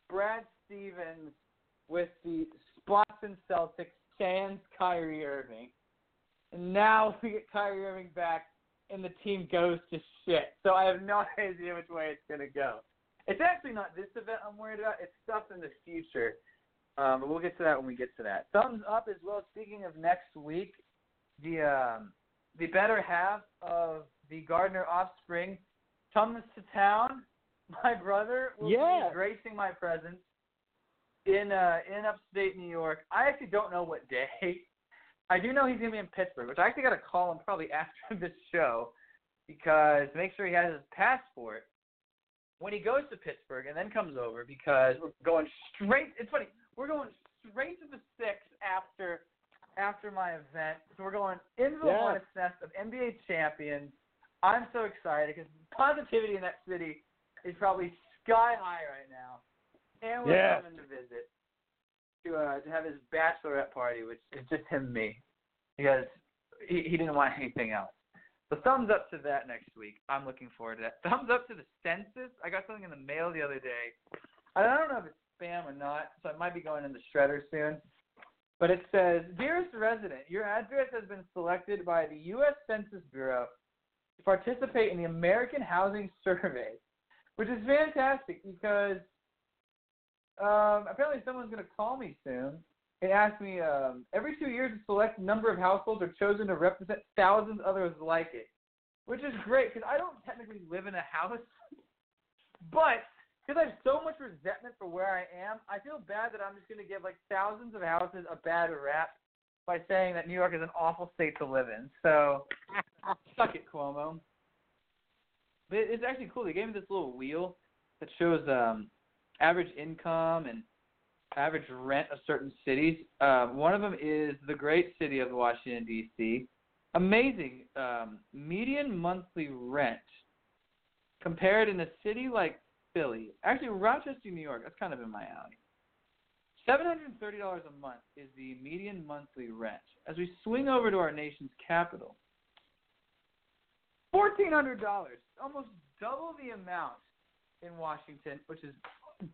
Brad Stevens with the Boston Celtics sans Kyrie Irving. And now we get Kyrie Irving back and the team goes to shit. So I have no [LAUGHS] idea which way it's gonna go. It's actually not this event I'm worried about, it's stuff in the future. Um, but we'll get to that when we get to that. Thumbs up as well. Speaking of next week, the um, the better half of the Gardner offspring comes to town. [LAUGHS] My brother will yeah. be gracing my presence in uh, in upstate New York. I actually don't know what day. [LAUGHS] I do know he's gonna be in Pittsburgh, which I actually got to call him probably [LAUGHS] after this show because make sure he has his passport when he goes to Pittsburgh and then comes over because we're going straight. It's funny. We're going straight to the six after after my event. So we're going into the Yeah. hornet's nest of NBA champions. I'm so excited because positivity in that city is probably sky high right now. And we're Yeah. coming to visit to uh, to have his bachelorette party, which is just him and me, because he, he didn't want anything else. So thumbs up to that next week. I'm looking forward to that. [LAUGHS] Thumbs up to the census. I got something in the mail the other day. I don't know if it's spam or not, so it might be going in the shredder soon. But it says, Dearest resident, your address has been selected by the U.S. Census Bureau to participate in the American Housing Survey, which is fantastic because um, apparently someone's going to call me soon and ask me um, every two years a select number of households are chosen to represent thousands others like it, which is great because I don't technically live in a house, [LAUGHS] but because I have so much resentment for where I am, I feel bad that I'm just going to give like thousands of houses a bad rap by saying that New York is an awful state to live in. So, [LAUGHS] suck it, Cuomo. But it's actually cool. They gave me this little wheel that shows um, average income and average rent of certain cities. Um, one of them is the great city of Washington D.C. Amazing um, median monthly rent compared in a city like Philly, actually Rochester, New York. That's kind of in my alley. Seven hundred and thirty dollars a month is the median monthly rent. As we swing over to our nation's capital, fourteen hundred dollars, almost double the amount in Washington, which is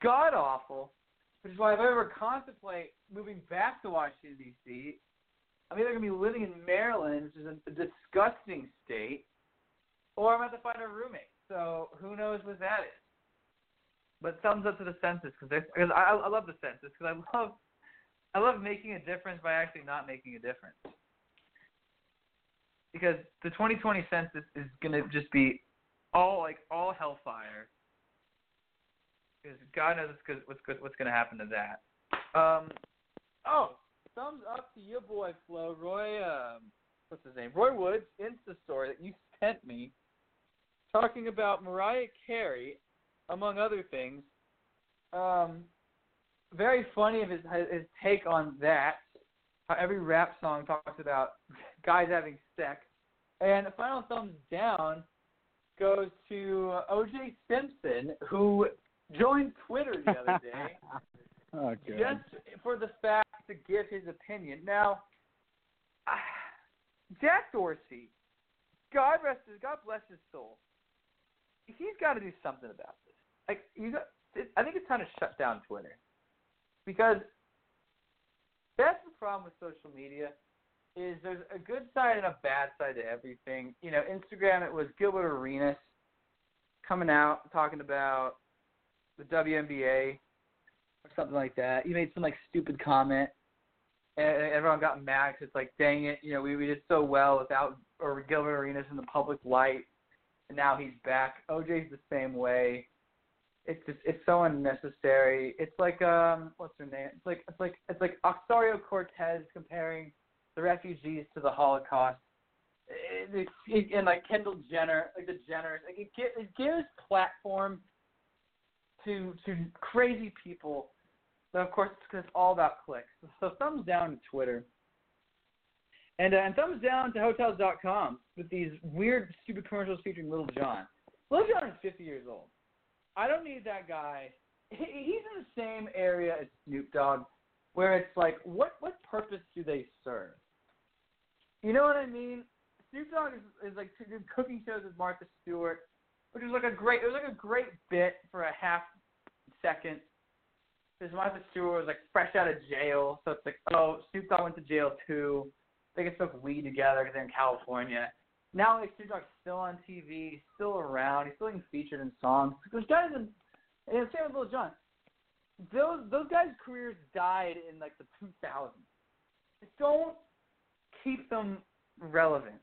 god awful. Which is why if I ever contemplate moving back to Washington D.C., I'm either to be living in Maryland, which is a, a disgusting state, or I'm to have to find a roommate. So who knows what that is? But thumbs up to the census because I, I love the census because I love I love making a difference by actually not making a difference. Because the 2020 census is to just be all like all hellfire. Because God knows what's what's what's going to happen to that. Um, oh, thumbs up to your boy Flo Roy. Um, what's his name? Roy Woods Insta story that you sent me, talking about Mariah Carey, among other things. Um, very funny of his his take on that. How every rap song talks about [LAUGHS] guys having sex, And the final thumbs down goes to OJ Simpson, who joined Twitter the other day [LAUGHS] oh, just for the fact to give his opinion. Now, ah, Jack Dorsey, God rest his, God bless his soul. He's got to do something about this. Like you got, I think it's time to shut down Twitter because that's the problem with social media is there's a good side and a bad side to everything. You know, Instagram it was Gilbert Arenas coming out talking about the WNBA or something like that. He made some like stupid comment, and everyone got mad. Cause it's like, dang it, you know, we we did so well without or Gilbert Arenas in the public light, and now he's back. OJ's the same way. It's just it's so unnecessary. It's like um what's her name? It's like it's like it's like Ocasio Cortez comparing the refugees to the Holocaust. It, it, it, and like Kendall Jenner, like the Jenners, like it, it gives platform to to crazy people. But of course, it's it's all about clicks. [LAUGHS] So thumbs down to Twitter. And, uh, and thumbs down to Hotels.com with these weird, stupid commercials featuring Lil Jon. Lil Jon is 50 years old. I don't need that guy. He's in the same area as Snoop Dogg, where it's like, what what purpose do they serve? You know what I mean? Snoop Dogg is, is like doing cooking shows with Martha Stewart, which is like a great. It was like a great bit for a half second. Because Martha Stewart was like fresh out of jail, so it's like, oh, Snoop Dogg went to jail too. They can smoke weed together because they're in California. Now like Snoop Dogg's still on TV, he's still around, he's still getting featured in songs. Those guys, in, and same with Lil Jon. Those those guys' careers died in like the 2000s. Don't keep them relevant.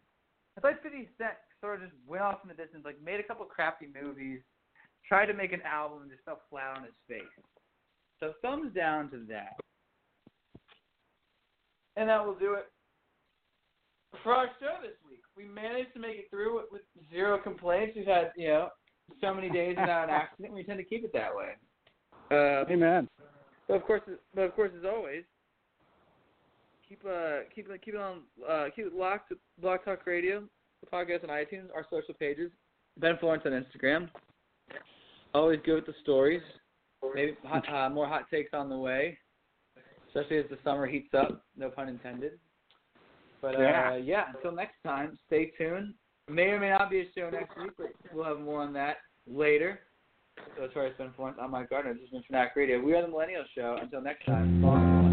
It's like 50 Cent sort of just went off in the distance, like made a couple crappy movies, tried to make an album, and just fell flat on his face. So thumbs down to that. And that will do it for our show this week. We managed to make it through with zero complaints. We've had, you know, so many days without an accident. We tend to keep it that way. Uh, Amen. But of course, but of course, as always, keep uh keep keep it on uh keep it locked to Blog Talk Radio, the podcast on iTunes, our social pages, Ben Florence on Instagram. Always good with the stories. Maybe hot, uh, more hot takes on the way, especially as the summer heats up. No pun intended. But uh, Yeah. yeah, until next time, stay tuned. May or may not be a show next week, but we'll have more on that later. So as far as Ben Florence, I'm Mike Gardner. This has been Fanatic Radio. We are the Millennial Show. Until next time, bye.